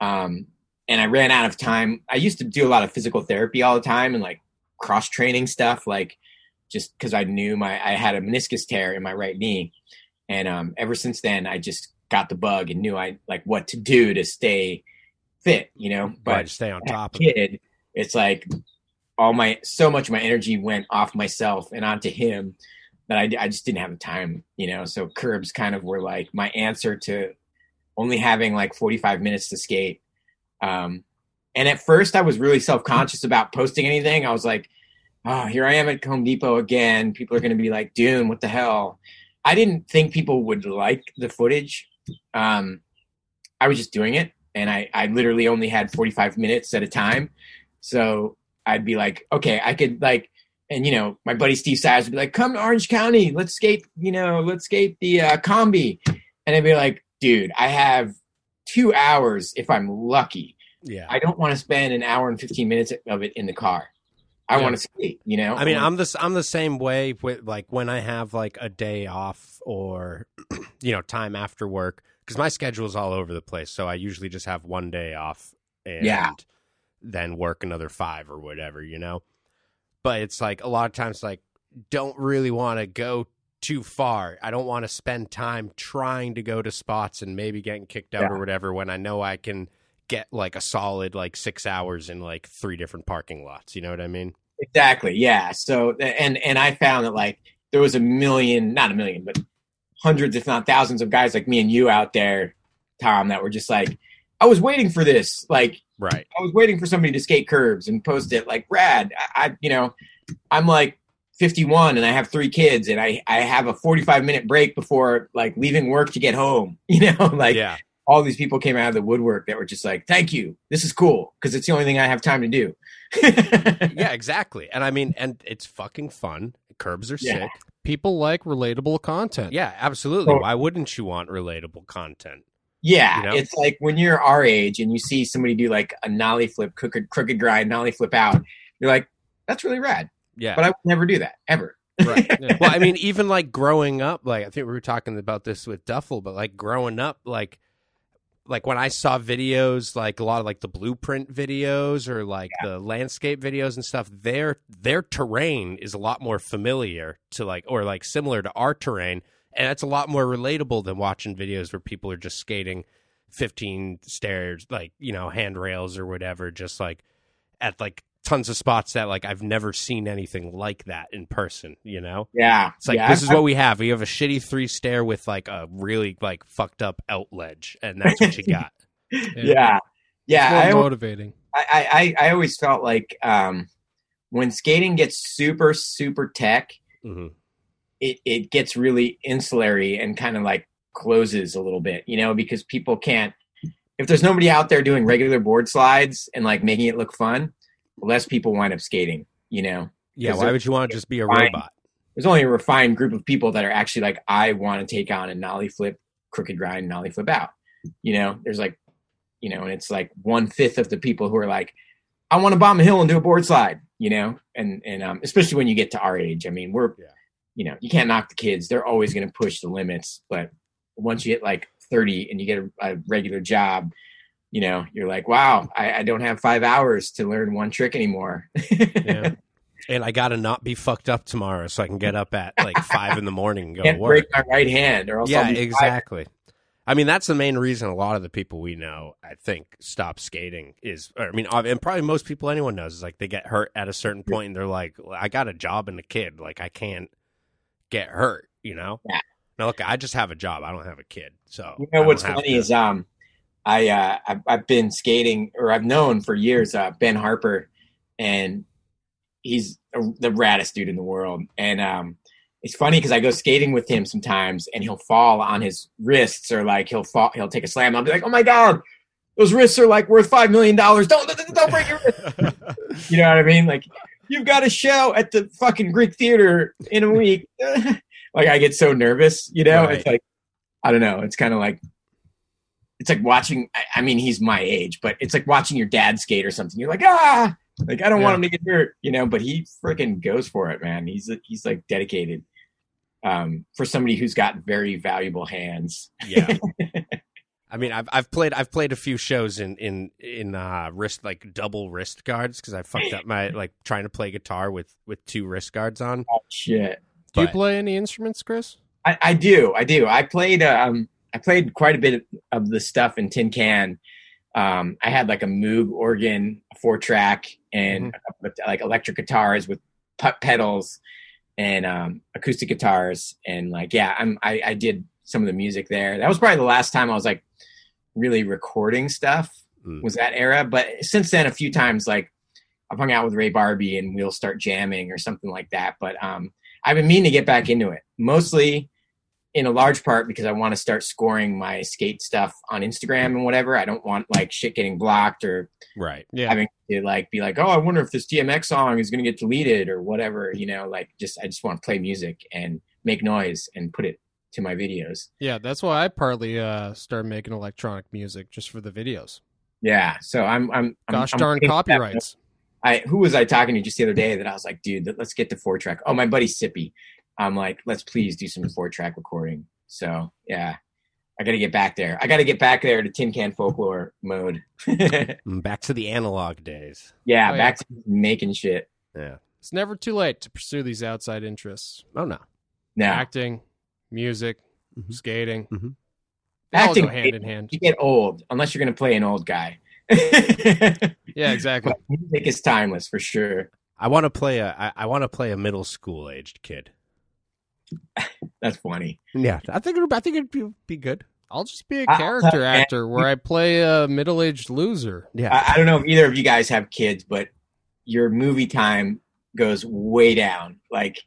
Um, and I ran out of time. I used to do a lot of physical therapy all the time and like cross training stuff, like just because I knew my I had a meniscus tear in my right knee, and um, ever since then I just got the bug and knew I like what to do to stay fit, you know. But right, stay on top of it. kid, it's like all my so much of my energy went off myself and onto him that I, I just didn't have the time, you know. So curbs kind of were like my answer to only having like 45 minutes to skate. Um, and at first, I was really self conscious about posting anything. I was like, oh, here I am at Home Depot again. People are going to be like, Dune, what the hell? I didn't think people would like the footage. Um, I was just doing it, and I, I literally only had 45 minutes at a time. So I'd be like, okay, I could like, and you know, my buddy Steve Sires would be like, come to Orange County, let's skate, you know, let's skate the uh, combi. And I'd be like, dude, I have two hours if I'm lucky Yeah. I don't want to spend an hour and 15 minutes of it in the car. I Yeah. want to skate, you know? I mean, I'm the I'm the same way with like when I have like a day off or you know time after work because my schedule is all over the place. So I usually just have one day off and Yeah. then work another five or whatever, you know. But it's like a lot of times, like don't really want to go too far. I don't want to spend time trying to go to spots and maybe getting kicked out Yeah. or whatever when I know I can get like a solid like six hours in like three different parking lots. You know what I mean? Exactly. Yeah. So and and I found that like there was a million, not a million, but hundreds, if not thousands, of guys like me and you out there, Tom, that were just like, I was waiting for this. Like Right. I was waiting for somebody to skate curbs and post it. Like rad. I, I you know, I'm like 51 and I have three kids and I I have a 45 minute break before like leaving work to get home. You know, like yeah. All these people came out of the woodwork that were just like, "Thank you, this is cool," because it's the only thing I have time to do. yeah, exactly. And I mean, and it's fucking fun. Curbs are Yeah. sick. People like relatable content. Yeah, absolutely. So- Why wouldn't you want relatable content? Yeah, You know? it's like when you're our age and you see somebody do like a nollie flip, crooked, crooked grind, nollie flip out. You're like, that's really rad. Yeah. But I would never do that ever. right. Yeah. well, I mean, even like growing up, like I think we were talking about this with Duffel, but like growing up, like like when I saw videos, like a lot of like the blueprint videos or like the landscape videos and stuff, their their terrain is a lot more familiar to like or like similar to our terrain, and that's a lot more relatable than watching videos where people are just skating fifteen stairs, like you know handrails or whatever, just like at like tons of spots that like I've never seen anything like that in person. You know. Yeah, It's like yeah, this I- is what we have. We have a shitty three stair with like a really like fucked up out ledge, and that's what you got. yeah, yeah. It's I, al- motivating. I, I, I always felt like um, when skating gets super, super tech, hmm it, it gets really insulary and kind of like closes a little bit, you know, because people can't. If there's nobody out there doing regular board slides and like making it look fun, less people wind up skating. You know, Yeah. why would you want to just be a fine. robot? there's only a refined group of people that are actually like, I want to take on a nollie flip, crooked grind, nollie flip out. You know, there's like, you know, and it's like one fifth of the people who are like, I want to bomb a hill and do a board slide. You know, and and um, especially when you get to our age, I mean, we're, Yeah. you know, you can't knock the kids; they're always going to push the limits. But once you hit like 30 and you get a, a regular job, you know, you're like, wow, I, I don't have five hours to learn one trick anymore. Yeah. And I gotta not be fucked up tomorrow, so I can get up at like five in the morning and go Can't work. break my right hand, or else Yeah, I'll be fired. exactly. I mean, that's the main reason a lot of the people we know, I think, stop skating is, or, I mean, and probably most people anyone knows is like they get hurt at a certain point and they're like, I got a job and a kid. Like, I can't get hurt, you know? Yeah. Now, look, I just have a job. I don't have a kid. So, You know what's funny to- is um, I uh, I've, I've been skating or I've known for years uh, Ben Harper, and he's a, the raddest dude in the world. And um, it's funny because I go skating with him sometimes, and he'll fall on his wrists or like he'll fall, he'll take a slam. I'll be like, oh my god, those wrists are like worth five million dollars. Don't don't break your wrist. You know what I mean? Like you've got a show at the fucking Greek theater in a week. like I get so nervous, you know. Right. It's like I don't know. It's kind of like it's like watching. I, I mean, he's my age, but it's like watching your dad skate or something. You're like, ah, like I don't want him to get hurt, you know. But he freaking goes for it, man. He's he's like dedicated. Um, for somebody who's got very valuable hands. yeah. I mean, I've I've played I've played a few shows in in in uh, wrist like double wrist guards because I fucked up my like trying to play guitar with with two wrist guards on. Oh shit. Do you play any instruments, Chris? I, I do, I do. I played um I played quite a bit of the stuff in Tincan. Um, I had like a Moog organ, a four track, and like electric guitars with pedals and um, acoustic guitars, and like yeah, I'm I, I did some of the music there. That was probably the last time I was like really recording stuff. Mm. Was that era? But since then, a few times like I've hung out with Ray Barbee and we'll start jamming or something like that. But um, I've been meaning to get back into it, mostly in a large part because I want to start scoring my skate stuff on Instagram and whatever. I don't want like shit getting blocked or Right. Yeah. having to like be like, oh, I wonder if this DMX song is going to get deleted or whatever. You know, like just I just want to play music and make noise and put it to my videos. Yeah, that's why I partly uh, started making electronic music just for the videos. Yeah. So I'm I'm I'm- Gosh I'm darn that- copyrights. I who was I talking to just the other day that I was like, dude, let's get to four track. Oh, my buddy Sippy. I'm like, let's please do some four track recording. So yeah, I got to get back there. I got to get back there to Tincan Folklore mode. Mm, Back to the analog days. yeah. back to making shit. Yeah. It's never too late to pursue these outside interests. Oh no. No, Acting, music, Mhm. skating. Mhm. They all Acting- go hand in hand. you get old unless you're gonna play an old guy. Yeah, exactly. Music is timeless for sure. I want to play a. I, I want to play a middle school aged kid. That's funny. Yeah, I think it, I think it'd be, be good. I'll just be a I'll character tell you, man. actor where I play a middle-aged loser. Yeah, I, I don't know if either of you guys have kids, but your movie time goes way down. Like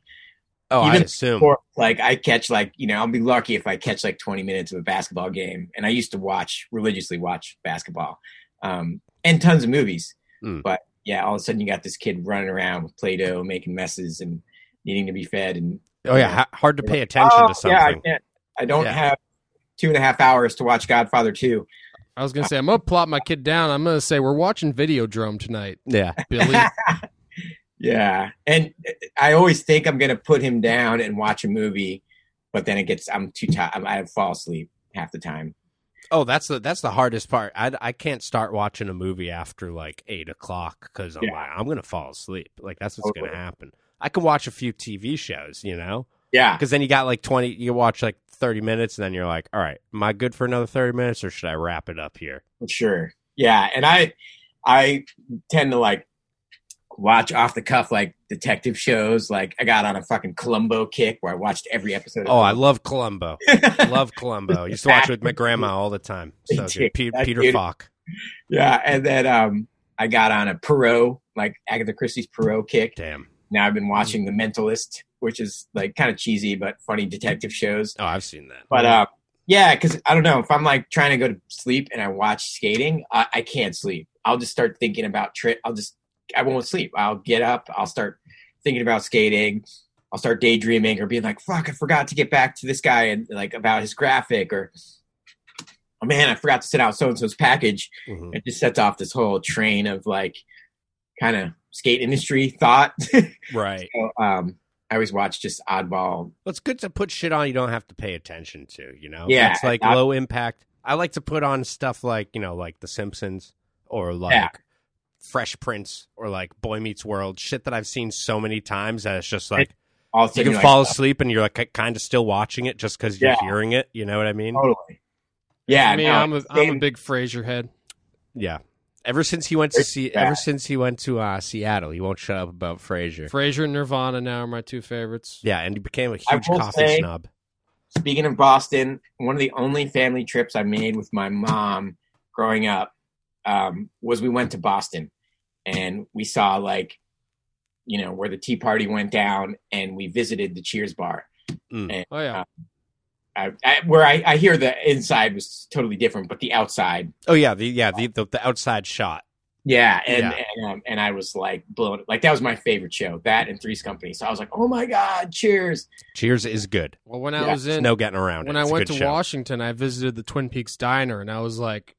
oh, I assume. Or like I catch like you know I'll be lucky if I catch like 20 minutes of a basketball game, and I used to watch religiously watch basketball, um, and tons of movies. Mm. But yeah, all of a sudden you got this kid running around with Play-Doh, making messes, and needing to be fed. And oh yeah, ha- hard to pay attention Oh, to something. yeah, I can't. I don't Yeah. have two and a half hours to watch Godfather 2. I was gonna say I'm gonna plop my kid down. I'm gonna say we're watching Videodrome tonight, Yeah. Billy. Yeah, and I always think I'm gonna put him down and watch a movie, but then it gets I'm too tired. I fall asleep half the time. Oh, that's the that's the hardest part. I, I can't start watching a movie after like eight o'clock because I'm Yeah. like I'm gonna fall asleep. Like that's what's Totally. gonna happen. I can watch a few TV shows, you know, Yeah, because then you got like twenty. You watch like thirty minutes, and then you're like, all right, am I good for another thirty minutes, or should I wrap it up here? for sure. Yeah, and I I tend to like watch off the cuff like detective shows. Like I got on a fucking Columbo kick where I watched every episode. Of Oh, I love Columbo. love Columbo. Used to watch it with my grandma all the time. So. Pe- Peter dude- Falk. yeah, and then um I got on a Poirot like Agatha Christie's Poirot kick. Damn. Now I've been watching The Mentalist, which is like kind of cheesy but funny detective shows. Oh, I've seen that. But uh, yeah, because I don't know if I'm like trying to go to sleep and I watch skating, I, I can't sleep. I'll just start thinking about trip. I'll just I won't sleep. I'll get up. I'll start thinking about skating. I'll start daydreaming or being like, "Fuck, I forgot to get back to this guy and like about his graphic," or "Oh man, I forgot to send out so and so's package." Mhm. It just sets off this whole train of like kind of skate industry thought. Right. so, um, I always watch just oddball. Well, it's good to put shit on you don't have to pay attention to, you know? Yeah, It's like I- low impact. I like to put on stuff like, you know, like The Simpsons or like Yeah. Fresh Prince or like Boy Meets World, shit that I've seen so many times that it's just like All you can you're fall like, asleep and you're like kind of still watching it just because you're Yeah. hearing it. You know what I mean? Totally. Yeah, I mean, no, I'm a I'm a big Frasier head. Yeah. Ever since he went to see, ever since he went to uh, Seattle, he won't shut up about Frasier. Frasier and Nirvana now are my two favorites. Yeah, and he became a huge will coffee say- snob. Speaking of Boston, one of the only family trips I made with my mom growing up um, was we went to Boston and we saw like, you know, where the Tea Party went down, and we visited the Cheers bar. Oh yeah, I, I, where I, I hear the inside was totally different, but the outside, Oh yeah, the yeah the the, the outside shot. yeah, and Yeah. and, um, and I was like blown. Like that was my favorite show, that and Three's Company. So I was like, oh my god, Cheers! Cheers is good. well when I Yeah, was There's in no getting around. when it. I went to show. Washington, I visited the Twin Peaks Diner, and I was like,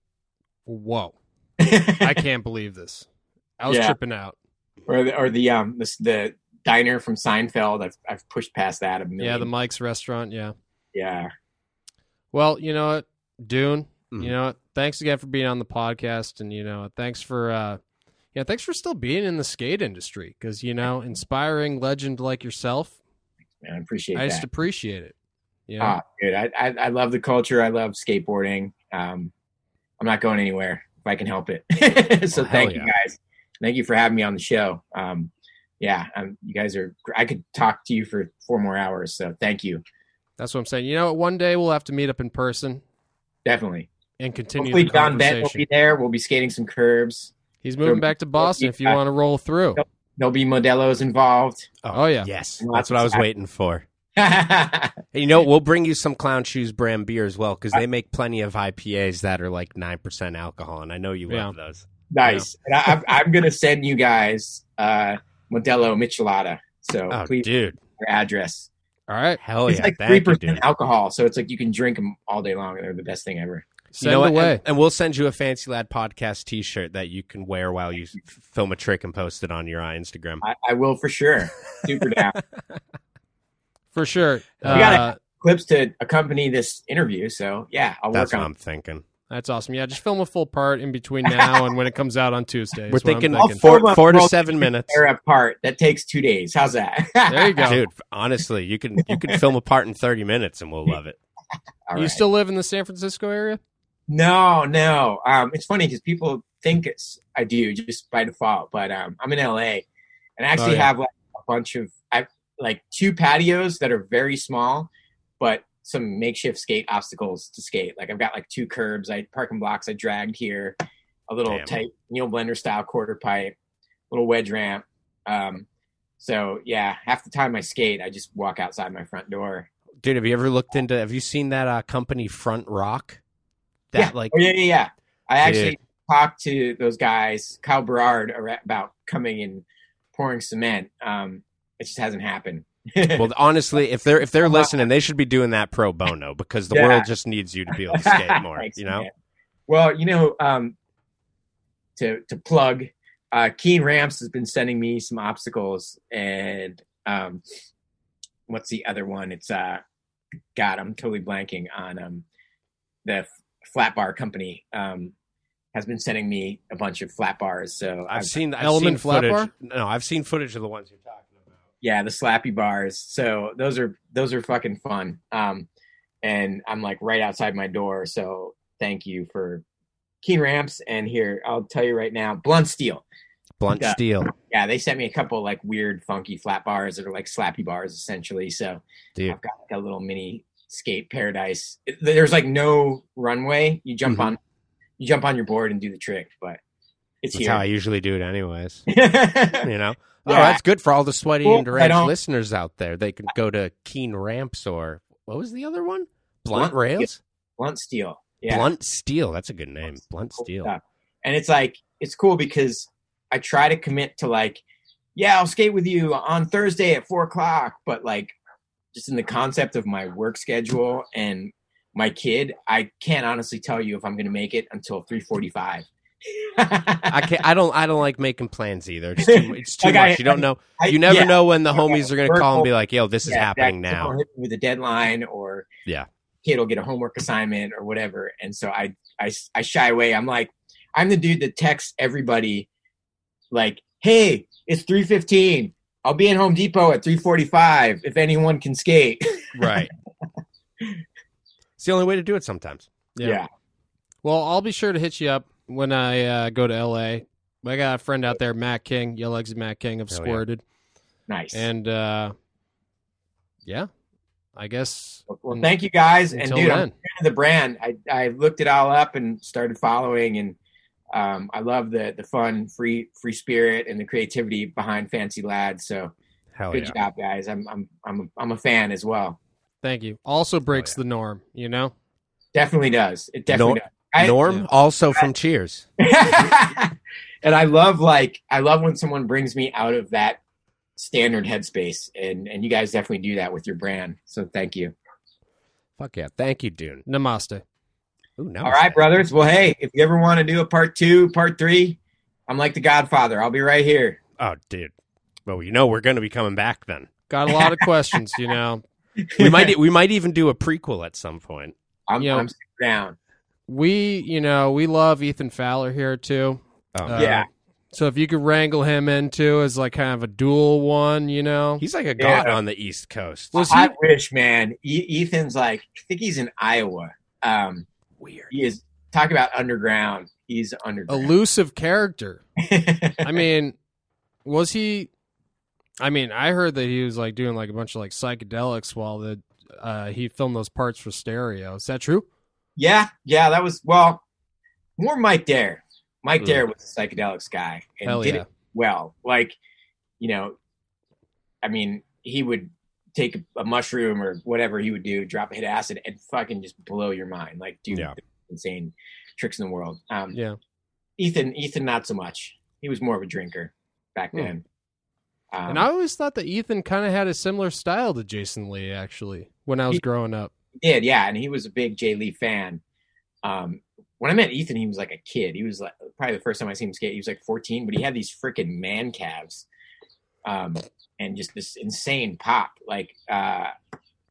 "Whoa, I can't believe this." I was Yeah. tripping out. or the, or the um the, the diner from Seinfeld. I've I've pushed past that a million. Yeah, the Mike's restaurant. Yeah. Yeah. Well, you know what, Dune. Mhm. You know, what? thanks again for being on the podcast, and you know, thanks for, uh yeah, thanks for still being in the skate industry because you know, inspiring legend like yourself. Man, I appreciate I just that. appreciate it. You know? Ah, dude, I, I I love the culture. I love skateboarding. Um, I'm not going anywhere if I can help it. so Well, thank yeah. you guys. Thank you for having me on the show. Um, yeah, um, you guys are. I could talk to you for four more hours. So thank you. That's what I'm saying. You know, what? one day we'll have to meet up in person Definitely. and continue Hopefully, the John Bent will conversation. be there. We'll be skating some curbs. He's moving back to Boston. If you want to roll through. Yep. There'll be Modelo's involved. Oh, yeah. Yes, that's what I was waiting for. yeah, Hey, you know, we'll bring you some Clown Shoes brand beer as well because they make plenty of IPAs that are like nine percent alcohol, and I know you Yeah. love those. nice. And I, I'm, I'm gonna send you guys uh, Modelo Michelada. So Oh, please, dude, your address. All right. hell it's yeah, like three percent dude. alcohol, so it's like you can drink them all day long. and They're the best thing ever. Send you know away. And, and we'll send you a Fancy Lad podcast T-shirt that you can wear while you film a trick and post it on your uh, Instagram. I, I will for sure. Super down. For sure. We gotta- Uh, Clips to accompany this interview. So yeah, I'll That's work what on. I'm thinking. That's awesome. Yeah, just film a full part in between now and when it comes out on Tuesday. We're thinking, thinking. four, four to seven minutes. Era part that takes two days. How's that? There you go. Dude, honestly, you can you can film a part in 30 minutes and we'll love it. All you still live in the San Francisco area? No, no. Um, it's funny because people think it's I do just by default, but um, I'm in LA, and I actually Oh, yeah. have like a bunch of I like two patios that are very small, but some makeshift skate obstacles to skate. Like I've got like two curbs, I parking blocks I dragged here, a little Damn. tight Neil Blender style quarter pipe, little wedge ramp. Um, so yeah, half the time I skate, I just walk outside my front door. Dude, have you ever looked into have you seen that uh, company Front Rock? That yeah. like Oh, yeah, yeah, yeah. I actually Dude. talked to those guys, Kyle Berard, about coming and pouring cement. Um, it just hasn't happened. well honestly, if they're if they're listening, they should be doing that pro bono because the Yeah. world just needs you to be able to skate more, Thanks, you know? man. Well, you know, um, to to plug, uh, Keen Ramps has been sending me some obstacles, and um, what's the other one? It's uh, God, I'm totally blanking on um, the f- flat bar company. Um, has been sending me a bunch of flat bars, so I've seen I've Element seen flat footage. bar? No, I've seen footage of the ones you're talking about. Yeah the slappy bars so those are those are fucking fun um and i'm like right outside my door so thank you for keen ramps and here i'll tell you right now blunt steel Blunt Yeah. steel. yeah they sent me a couple like weird funky flat bars that are like slappy bars essentially so Dude. i've got like a little mini skate paradise there's like no runway you jump Mhm. on you jump on your board and do the trick but it's That's here how I usually do it anyways. you know? Oh, Yeah. that's good for all the sweaty Well, and I deranged listeners out there. They can go to Keen Ramps or what was the other one? Blunt, Blunt Rails? blunt steel yeah Blunt Steel. That's a good name. Blunt cool Steel. stuff. And it's like it's cool because I try to commit to like, yeah, I'll skate with you on Thursday at four o'clock, but like just in the concept of my work schedule and my kid, I can't honestly tell you if I'm gonna make it until three forty five. I can't. I don't. I don't like making plans either. It's too, it's too Like, I- much. you don't know. You never know when the homies are going to call and be like, "Yo, this is happening now." with a deadline or Yeah. kid will get a homework assignment or whatever and so I, I i shy away i'm like i'm the dude that texts everybody like hey it's 315 i'll be in home depot at 345 if anyone can skate Right. it's the only way to do it sometimes. Yeah. Well, I'll be sure to hit you up when I uh, go to LA. I got a friend out there, Matt King, Yellow Exit Matt King of Hell yeah. Squirted. nice And uh, yeah, I guess well thank you guys and until dude i'm a the brand i i looked it all up and started following and um, I love the the fun, free free spirit, and the creativity behind Fancy Lad. So Hell good Oh, yeah. job, guys. I'm I'm I'm a, I'm a fan as well. Thank you. Also breaks yeah. the norm, you know? Definitely does. It definitely Nor- does. I- Norm, Yeah. also from Cheers. and I love like I love when someone brings me out of that standard headspace, and and you guys definitely do that with your brand. So thank you. Fuck yeah. Thank you, Dune. Namaste. Ooh, All right, brothers. Well, hey, if you ever want to do a part two, part three, I'm like the Godfather. I'll be right here. Oh, dude. Well, you know we're going to be coming back then. Got a lot of questions, you know. We might we might even do a prequel at some point. I'm, you know- I'm down. We, you know, we love Ethan Fowler here too. Oh, Uh, Yeah. So if you could wrangle him into as like kind of a dual one, you know. He's like a Yeah. god on the East Coast. Was I he wish, man. E- Ethan's like, I think he's in Iowa. Um, Weird. he is talk about underground. He's underground. elusive character? I mean, was he? I mean, I heard that he was like doing like a bunch of like psychedelics while the uh, he filmed those parts for stereo. Is that true? Yeah, yeah, that was well more Mike Dare. Mike Mm. Dare was a psychedelics guy and Hell did yeah. it well. Like, you know, I mean, he would take a, mushroom or whatever he would do, drop a hit of acid, and fucking just blow your mind. Like, do Yeah. insane tricks in the world. Um, Yeah. Ethan, Ethan, not so much. He was more of a drinker back Hmm. then. Um, and I always thought that Ethan kind of had a similar style to Jason Lee. Actually, when I was He- growing up. Did, yeah, and he was a big Jay Lee fan. Um, when I met Ethan, he was like a kid. He was like probably the first time I seen him skate. He was like 14, but he had these freaking man calves, um, and just this insane pop. Like uh,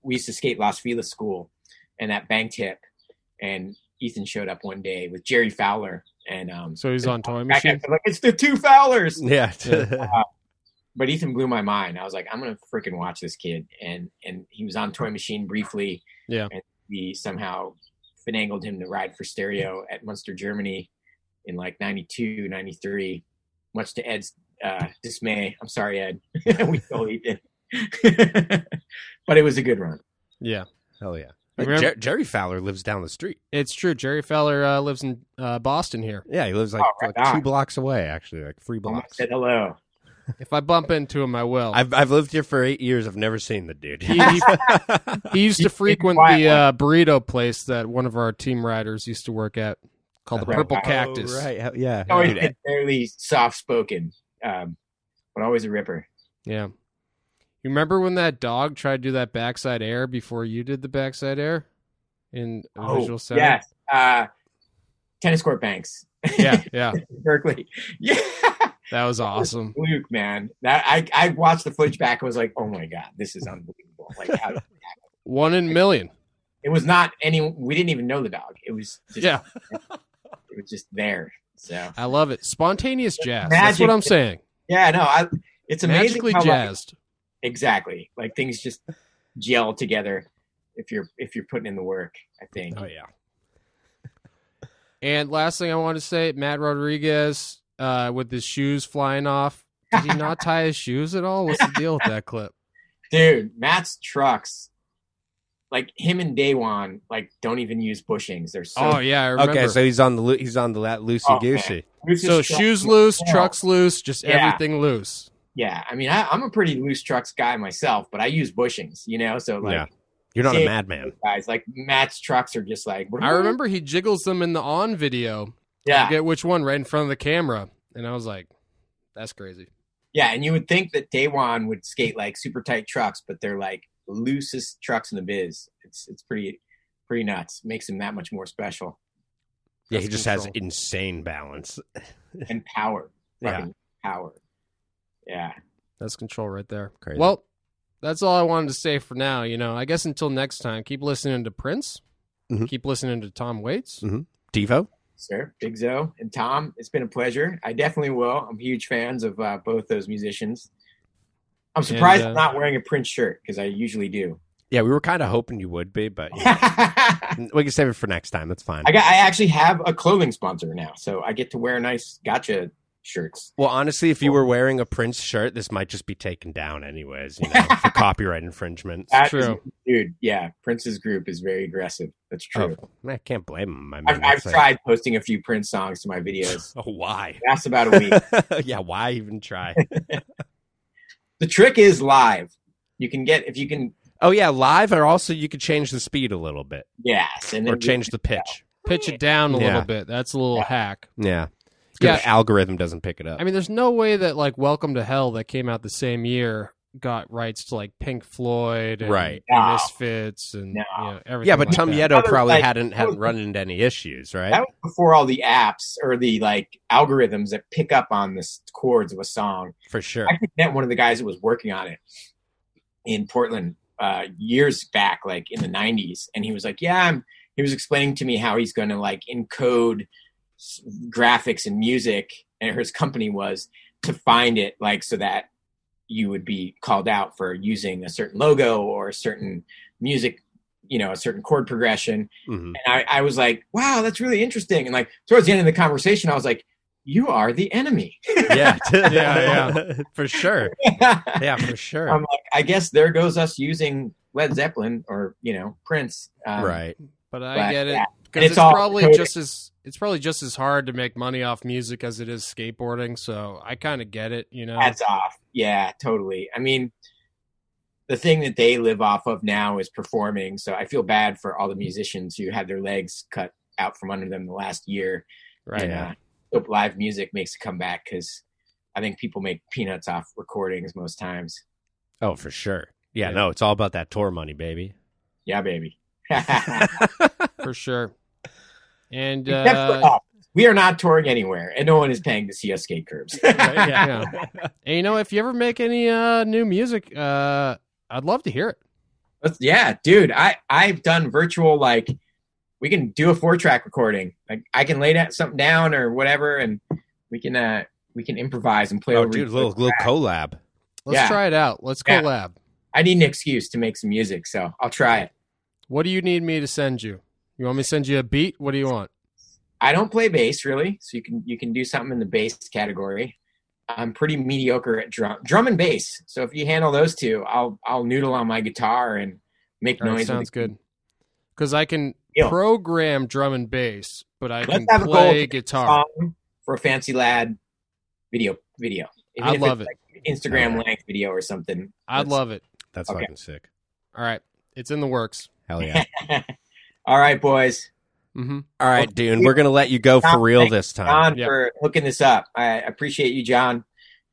we used to skate Los Feliz School, and that bank tip, and Ethan showed up one day with Jerry Fowler, and um, So he's on Toy Machine. like it's the two Fowlers. Yeah. But Ethan blew my mind. I was like, I'm gonna freaking watch this kid, and and he was on Toy Machine briefly. Yeah. and we somehow finagled him to ride for stereo at Munster, Germany in like 92, 93, much to Ed's uh, dismay. I'm sorry, Ed. we totally did. but it was a good run. Yeah, Hell yeah. Remember- Jer- Jerry Fowler lives down the street. it's true. Jerry Fowler uh, lives in uh, Boston here. Yeah, he lives like, Oh, right like two blocks away, actually, like three Almost blocks. said hello. If I bump into him, I will. I've I've lived here for eight years. I've never seen the dude. He- he- He used to frequent the uh, burrito place that one of our team riders used to work at, called the Right. Purple Oh, Cactus. Oh, right. Yeah. Always Dude, been fairly soft spoken, um, but always a ripper. Yeah. You remember when that dog tried to do that backside air before you did the backside air in a visual sound? Oh, yes. Uh, tennis court banks. Yeah, yeah. Berkeley. Yeah. That was awesome. Luke, man. That I, I watched the footage back and was like, oh my God, this is unbelievable. Like how One in a million. it was not any we didn't even know the dog. It was just Yeah. it was just there. So I love it. Spontaneous jazz. That's what I'm saying. yeah, no, I it's amazing Magically how, like, exactly. Like things just gel together if you're if you're putting in the work, I think. Oh yeah. And last thing I want to say, Matt Rodriguez uh, with his shoes flying off. Did he not tie his shoes at all? What's the deal with that clip? Dude, Matt's trucks, like him and Daywan, like don't even use bushings. They're so oh yeah, I remember. Okay, so he's on the loo- he's on the loosey Oh, goosey. So trucks. shoes loose, Yeah. trucks loose, just Yeah. everything loose. Yeah, I mean, I, I'm a pretty loose trucks guy myself, but I use bushings, you know. So like, Yeah. You're not a madman. guys, like Matt's trucks are just like. I remember he jiggles them in the on video. I Yeah, forget which one, right in front of the camera, and I was like, "That's crazy." yeah, and you would think that Daywan would skate like super tight trucks, but they're like loosest trucks in the biz. It's it's pretty pretty nuts. Makes him that much more special Yeah, he That's just has insane balance. and power. Yeah. Power. Yeah. That's control right there. Crazy. Well, that's all I wanted to say for now. You know, I guess until next time, keep listening to Prince. Mhm. Keep listening to Tom Waits. Devo? Sir, Bigzo and Tom, it's been a pleasure. I definitely will. I'm huge fans of uh, both those musicians. I'm surprised And, uh, I'm not wearing a Prince shirt because I usually do. Yeah, we were kind of hoping you would be, but I we can save it for next time. That's fine. got. I actually have a clothing sponsor now, so I get to wear nice gotcha shirts. Well, honestly, if you were wearing a Prince shirt, this might just be taken down anyways, you know, for copyright infringement. That is- true. dude. Yeah, Prince's group is very aggressive. That's oh, true. Oh, I can't blame him. I mean, I've, I've like- tried posting a few Prince songs to my videos. Oh, why? That's about a week. yeah, why even try? the trick is live. You can get if you can. oh, yeah, live, or also you could change the speed a little bit Yes, and or change the pitch. Pitch it down a Yeah. little bit. That's a little Yeah. hack. Yeah. Yeah. The algorithm doesn't pick it up. I mean, there's no way that like Welcome to Hell that came out the same year got rights to like Pink Floyd and Right. No. Misfits and No. you know, everything. yeah, but like Tom that. Yeddo probably like- hadn't hadn't was- run into any issues, right? That was before all the apps or the like algorithms that pick up on the chords of a song. For sure. I met one of the guys that was working on it in Portland uh, years back, like in the '90s, and he was like, "Yeah," I'm, he was explaining to me how he's going to like encode s- graphics and music, and his company was to find it like so that you would be called out for using a certain logo or a certain music, you know, a certain chord progression. Mhm. And I, I was like, wow, that's really interesting. And like towards the end of the conversation, I was like, you are the enemy. Yeah. Yeah, yeah. for sure. Yeah, for sure. I'm like, I guess there goes us using Led Zeppelin or, you know, Prince. Um, right. But I but, get it yeah. And because it's it's, all probably coded. just as it's probably just as hard to make money off music as it is skateboarding. So I kind of get it. You know, Hats off. Yeah, totally. I mean, the thing that they live off of now is performing. So I feel bad for all the musicians who had their legs cut out from under them the last year. right? And, uh, hope live music makes a comeback because I think people make peanuts off recordings most times. Oh, for sure. Yeah, Yeah. no, it's all about that tour money, baby. Yeah, baby. for sure. And Except for uh. We are not touring anywhere, and no one is paying to see us skate curbs. yeah. and you know, if you ever make any uh, new music, uh, I'd love to hear it. Let's- yeah, dude. I I've done virtual like we can do a four track recording. Like I can lay that something down or whatever, and we can uh we can improvise and play Oh, over. dude, each little other's little track. collab. Let's Yeah. try it out. Let's Yeah. collab. I need an excuse to make some music, so I'll try it. What do you need me to send you? You want me to send you a beat? What do you want? I don't play bass really, so you can you can do something in the bass category. I'm pretty mediocre at drum drum and bass. So if you handle those two, I'll I'll noodle on my guitar and make All right, noise. sounds the- good. Because I can Deal. program drum and bass, but I Let's can have play to guitar. Song for a fancy lad video video. Even I if love it. Like Instagram Alright. length video or something. I'd Let's- love it. That's Okay. fucking sick. All right, it's in the works. Hell yeah. All right, boys. hmm All right, dude. We're gonna let you go for real this time. John Yep. for hooking this up. I appreciate you, John.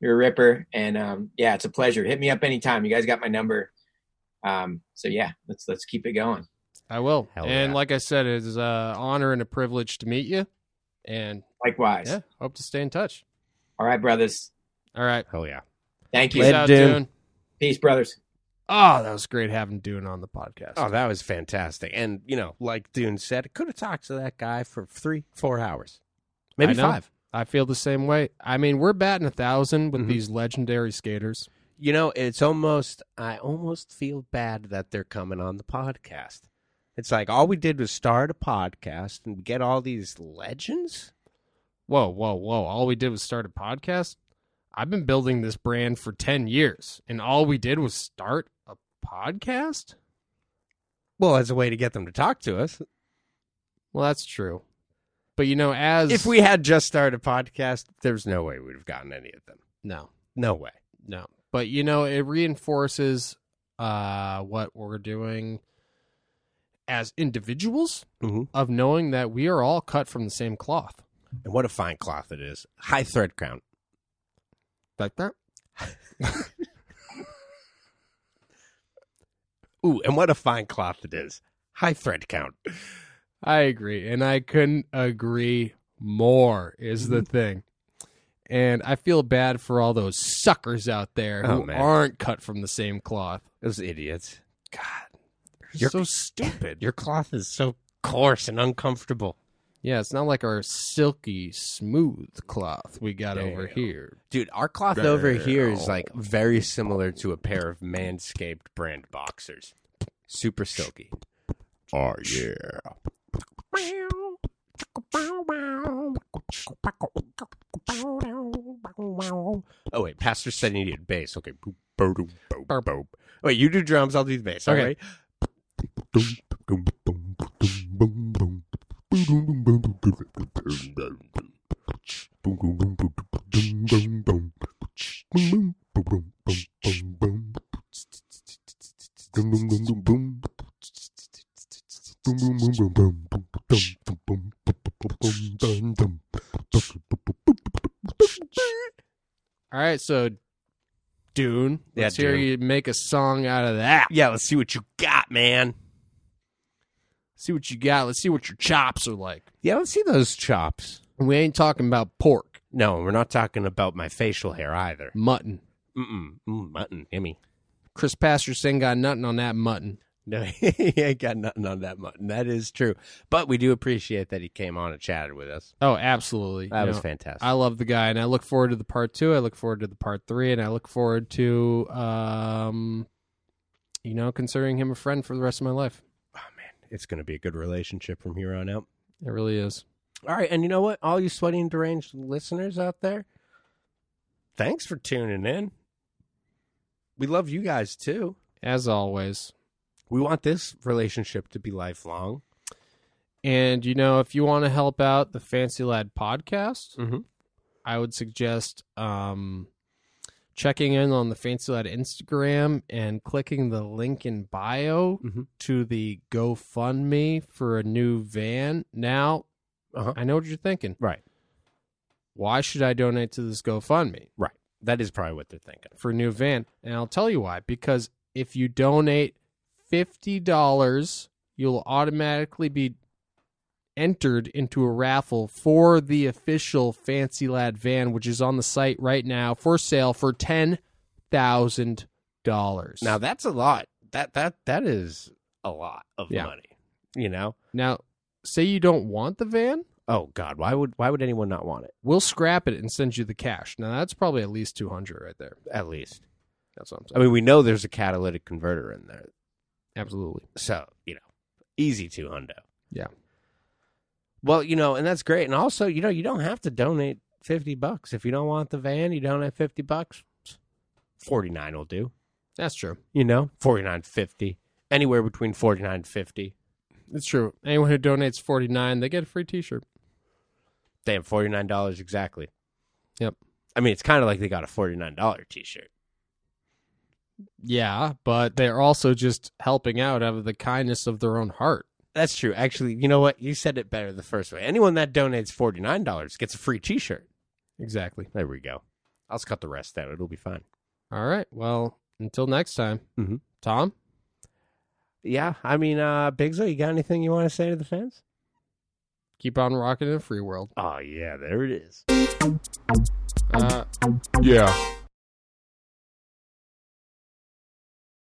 You're a ripper, and um, yeah, it's a pleasure. Hit me up anytime. You guys got my number. Um, so yeah, let's let's keep it going. I will. Hell and yeah. like I said, it is an honor and a privilege to meet you. And Likewise. yeah, hope to stay in touch. All right, brothers. All right, Hell yeah. Thank you. peace out, Dune. Dune. Peace, brothers. Oh, that was great having Dune on the podcast. Oh, that was fantastic. And you know, like Dune said, I could have talked to that guy for three, four hours, maybe I five. I feel the same way. I mean, we're batting a thousand with Mhm. these legendary skaters. You know, it's almost I almost feel bad that they're coming on the podcast. It's like all we did was start a podcast and get all these legends. Whoa, whoa, whoa! All we did was start a podcast. I've been building this brand for ten years, and all we did was start a podcast. Well, as a way to get them to talk to us. Well, that's true. But you know, as If we had just started a podcast, there's no way we'd have gotten any of them. no, No way. no, but you know, it reinforces uh, what we're doing as individuals Mhm. of knowing that we are all cut from the same cloth. And what a fine cloth it is. High thread count. Like that. Ooh, and what a fine cloth it is. High thread count. I agree, and I couldn't agree more. Is the mm-hmm. thing, and I feel bad for all those suckers out there Oh, who aren't cut from the same cloth. Those idiots. God, You're- so stupid. Your cloth is so coarse and uncomfortable. Yeah, it's not like our silky smooth cloth we got over here. Dude, our cloth over here is like very similar to a pair of Manscaped brand boxers. Super silky. Oh yeah. Oh wait, Pastras said he needed bass. Okay. Boop, boop, boop, boop, boop. Wait, you do drums, I'll do the bass. All Okay. right. All right, so Dune, let's hear Dune. you make a song out of that. Yeah, let's see what you got, man. See what you got. Let's see what your chops are like. Yeah, let's see those chops. We ain't talking about pork, No, we're not talking about my facial hair either. mutton. Mm-mm. Mm, mutton, yummy. Chris Pasterson got nothing on that mutton. No, he ain't got nothing on that mutton. That is true. But we do appreciate that he came on and chatted with us. Oh, absolutely. That You was know, fantastic. I love the guy, and I look forward to the part two. I look forward to the part three, and I look forward to, um, you know, considering him a friend for the rest of my life. It's going to be a good relationship from here on out. It really is. All right. And you know what? All you sweaty and deranged listeners out there, thanks for tuning in. We love you guys too. As always. We want this relationship to be lifelong. And, you know, if you want to help out the Fancy Lad podcast, Mhm. I would suggest um, checking in on the Fancy Lad Instagram and clicking the link in bio Mhm. to the GoFundMe for a new van. Now, Uh-huh. I know what you're thinking. Right. Why should I donate to this GoFundMe Right. That is probably what they're thinking. for a new van? And I'll tell you why. Because if you donate $50, you'll automatically be entered into a raffle for the official Fancy Lad van, which is on the site right now for sale for ten thousand dollars. Now that's a lot. That that that is a lot of Yeah. money. You know? now, say you don't want the van, Oh God, why would why would anyone not want it? we'll scrap it and send you the cash. Now that's probably at least two hundred right there. At least. That's what I'm I mean, we know there's a catalytic converter in there, Absolutely. so you know, easy to hundo. Yeah. Well, you know, and that's great. And also, you know, you don't have to donate fifty bucks if you don't want the van. You donate fifty bucks. Forty nine will do. That's true. You know, forty nine fifty. Anywhere between forty nine and fifty. It's true. Anyone who donates forty nine, they get a free T-shirt. Damn, forty nine dollars exactly. Yep. I mean, it's kind of like they got a forty nine dollar t shirt. Yeah, but they're also just helping out out of the kindness of their own heart. That's true. Actually, you know what? You said it better the first way. Anyone that donates forty nine dollars gets a free t shirt. Exactly. There we go. I'll just cut the rest out. It'll be fine. All right. Well, until next time, Mhm. Tom. Yeah, I mean, uh, Bigzo, you got anything you want to say to the fans? Keep on rocking in the free world. Oh yeah, there it is. Uh, Yeah.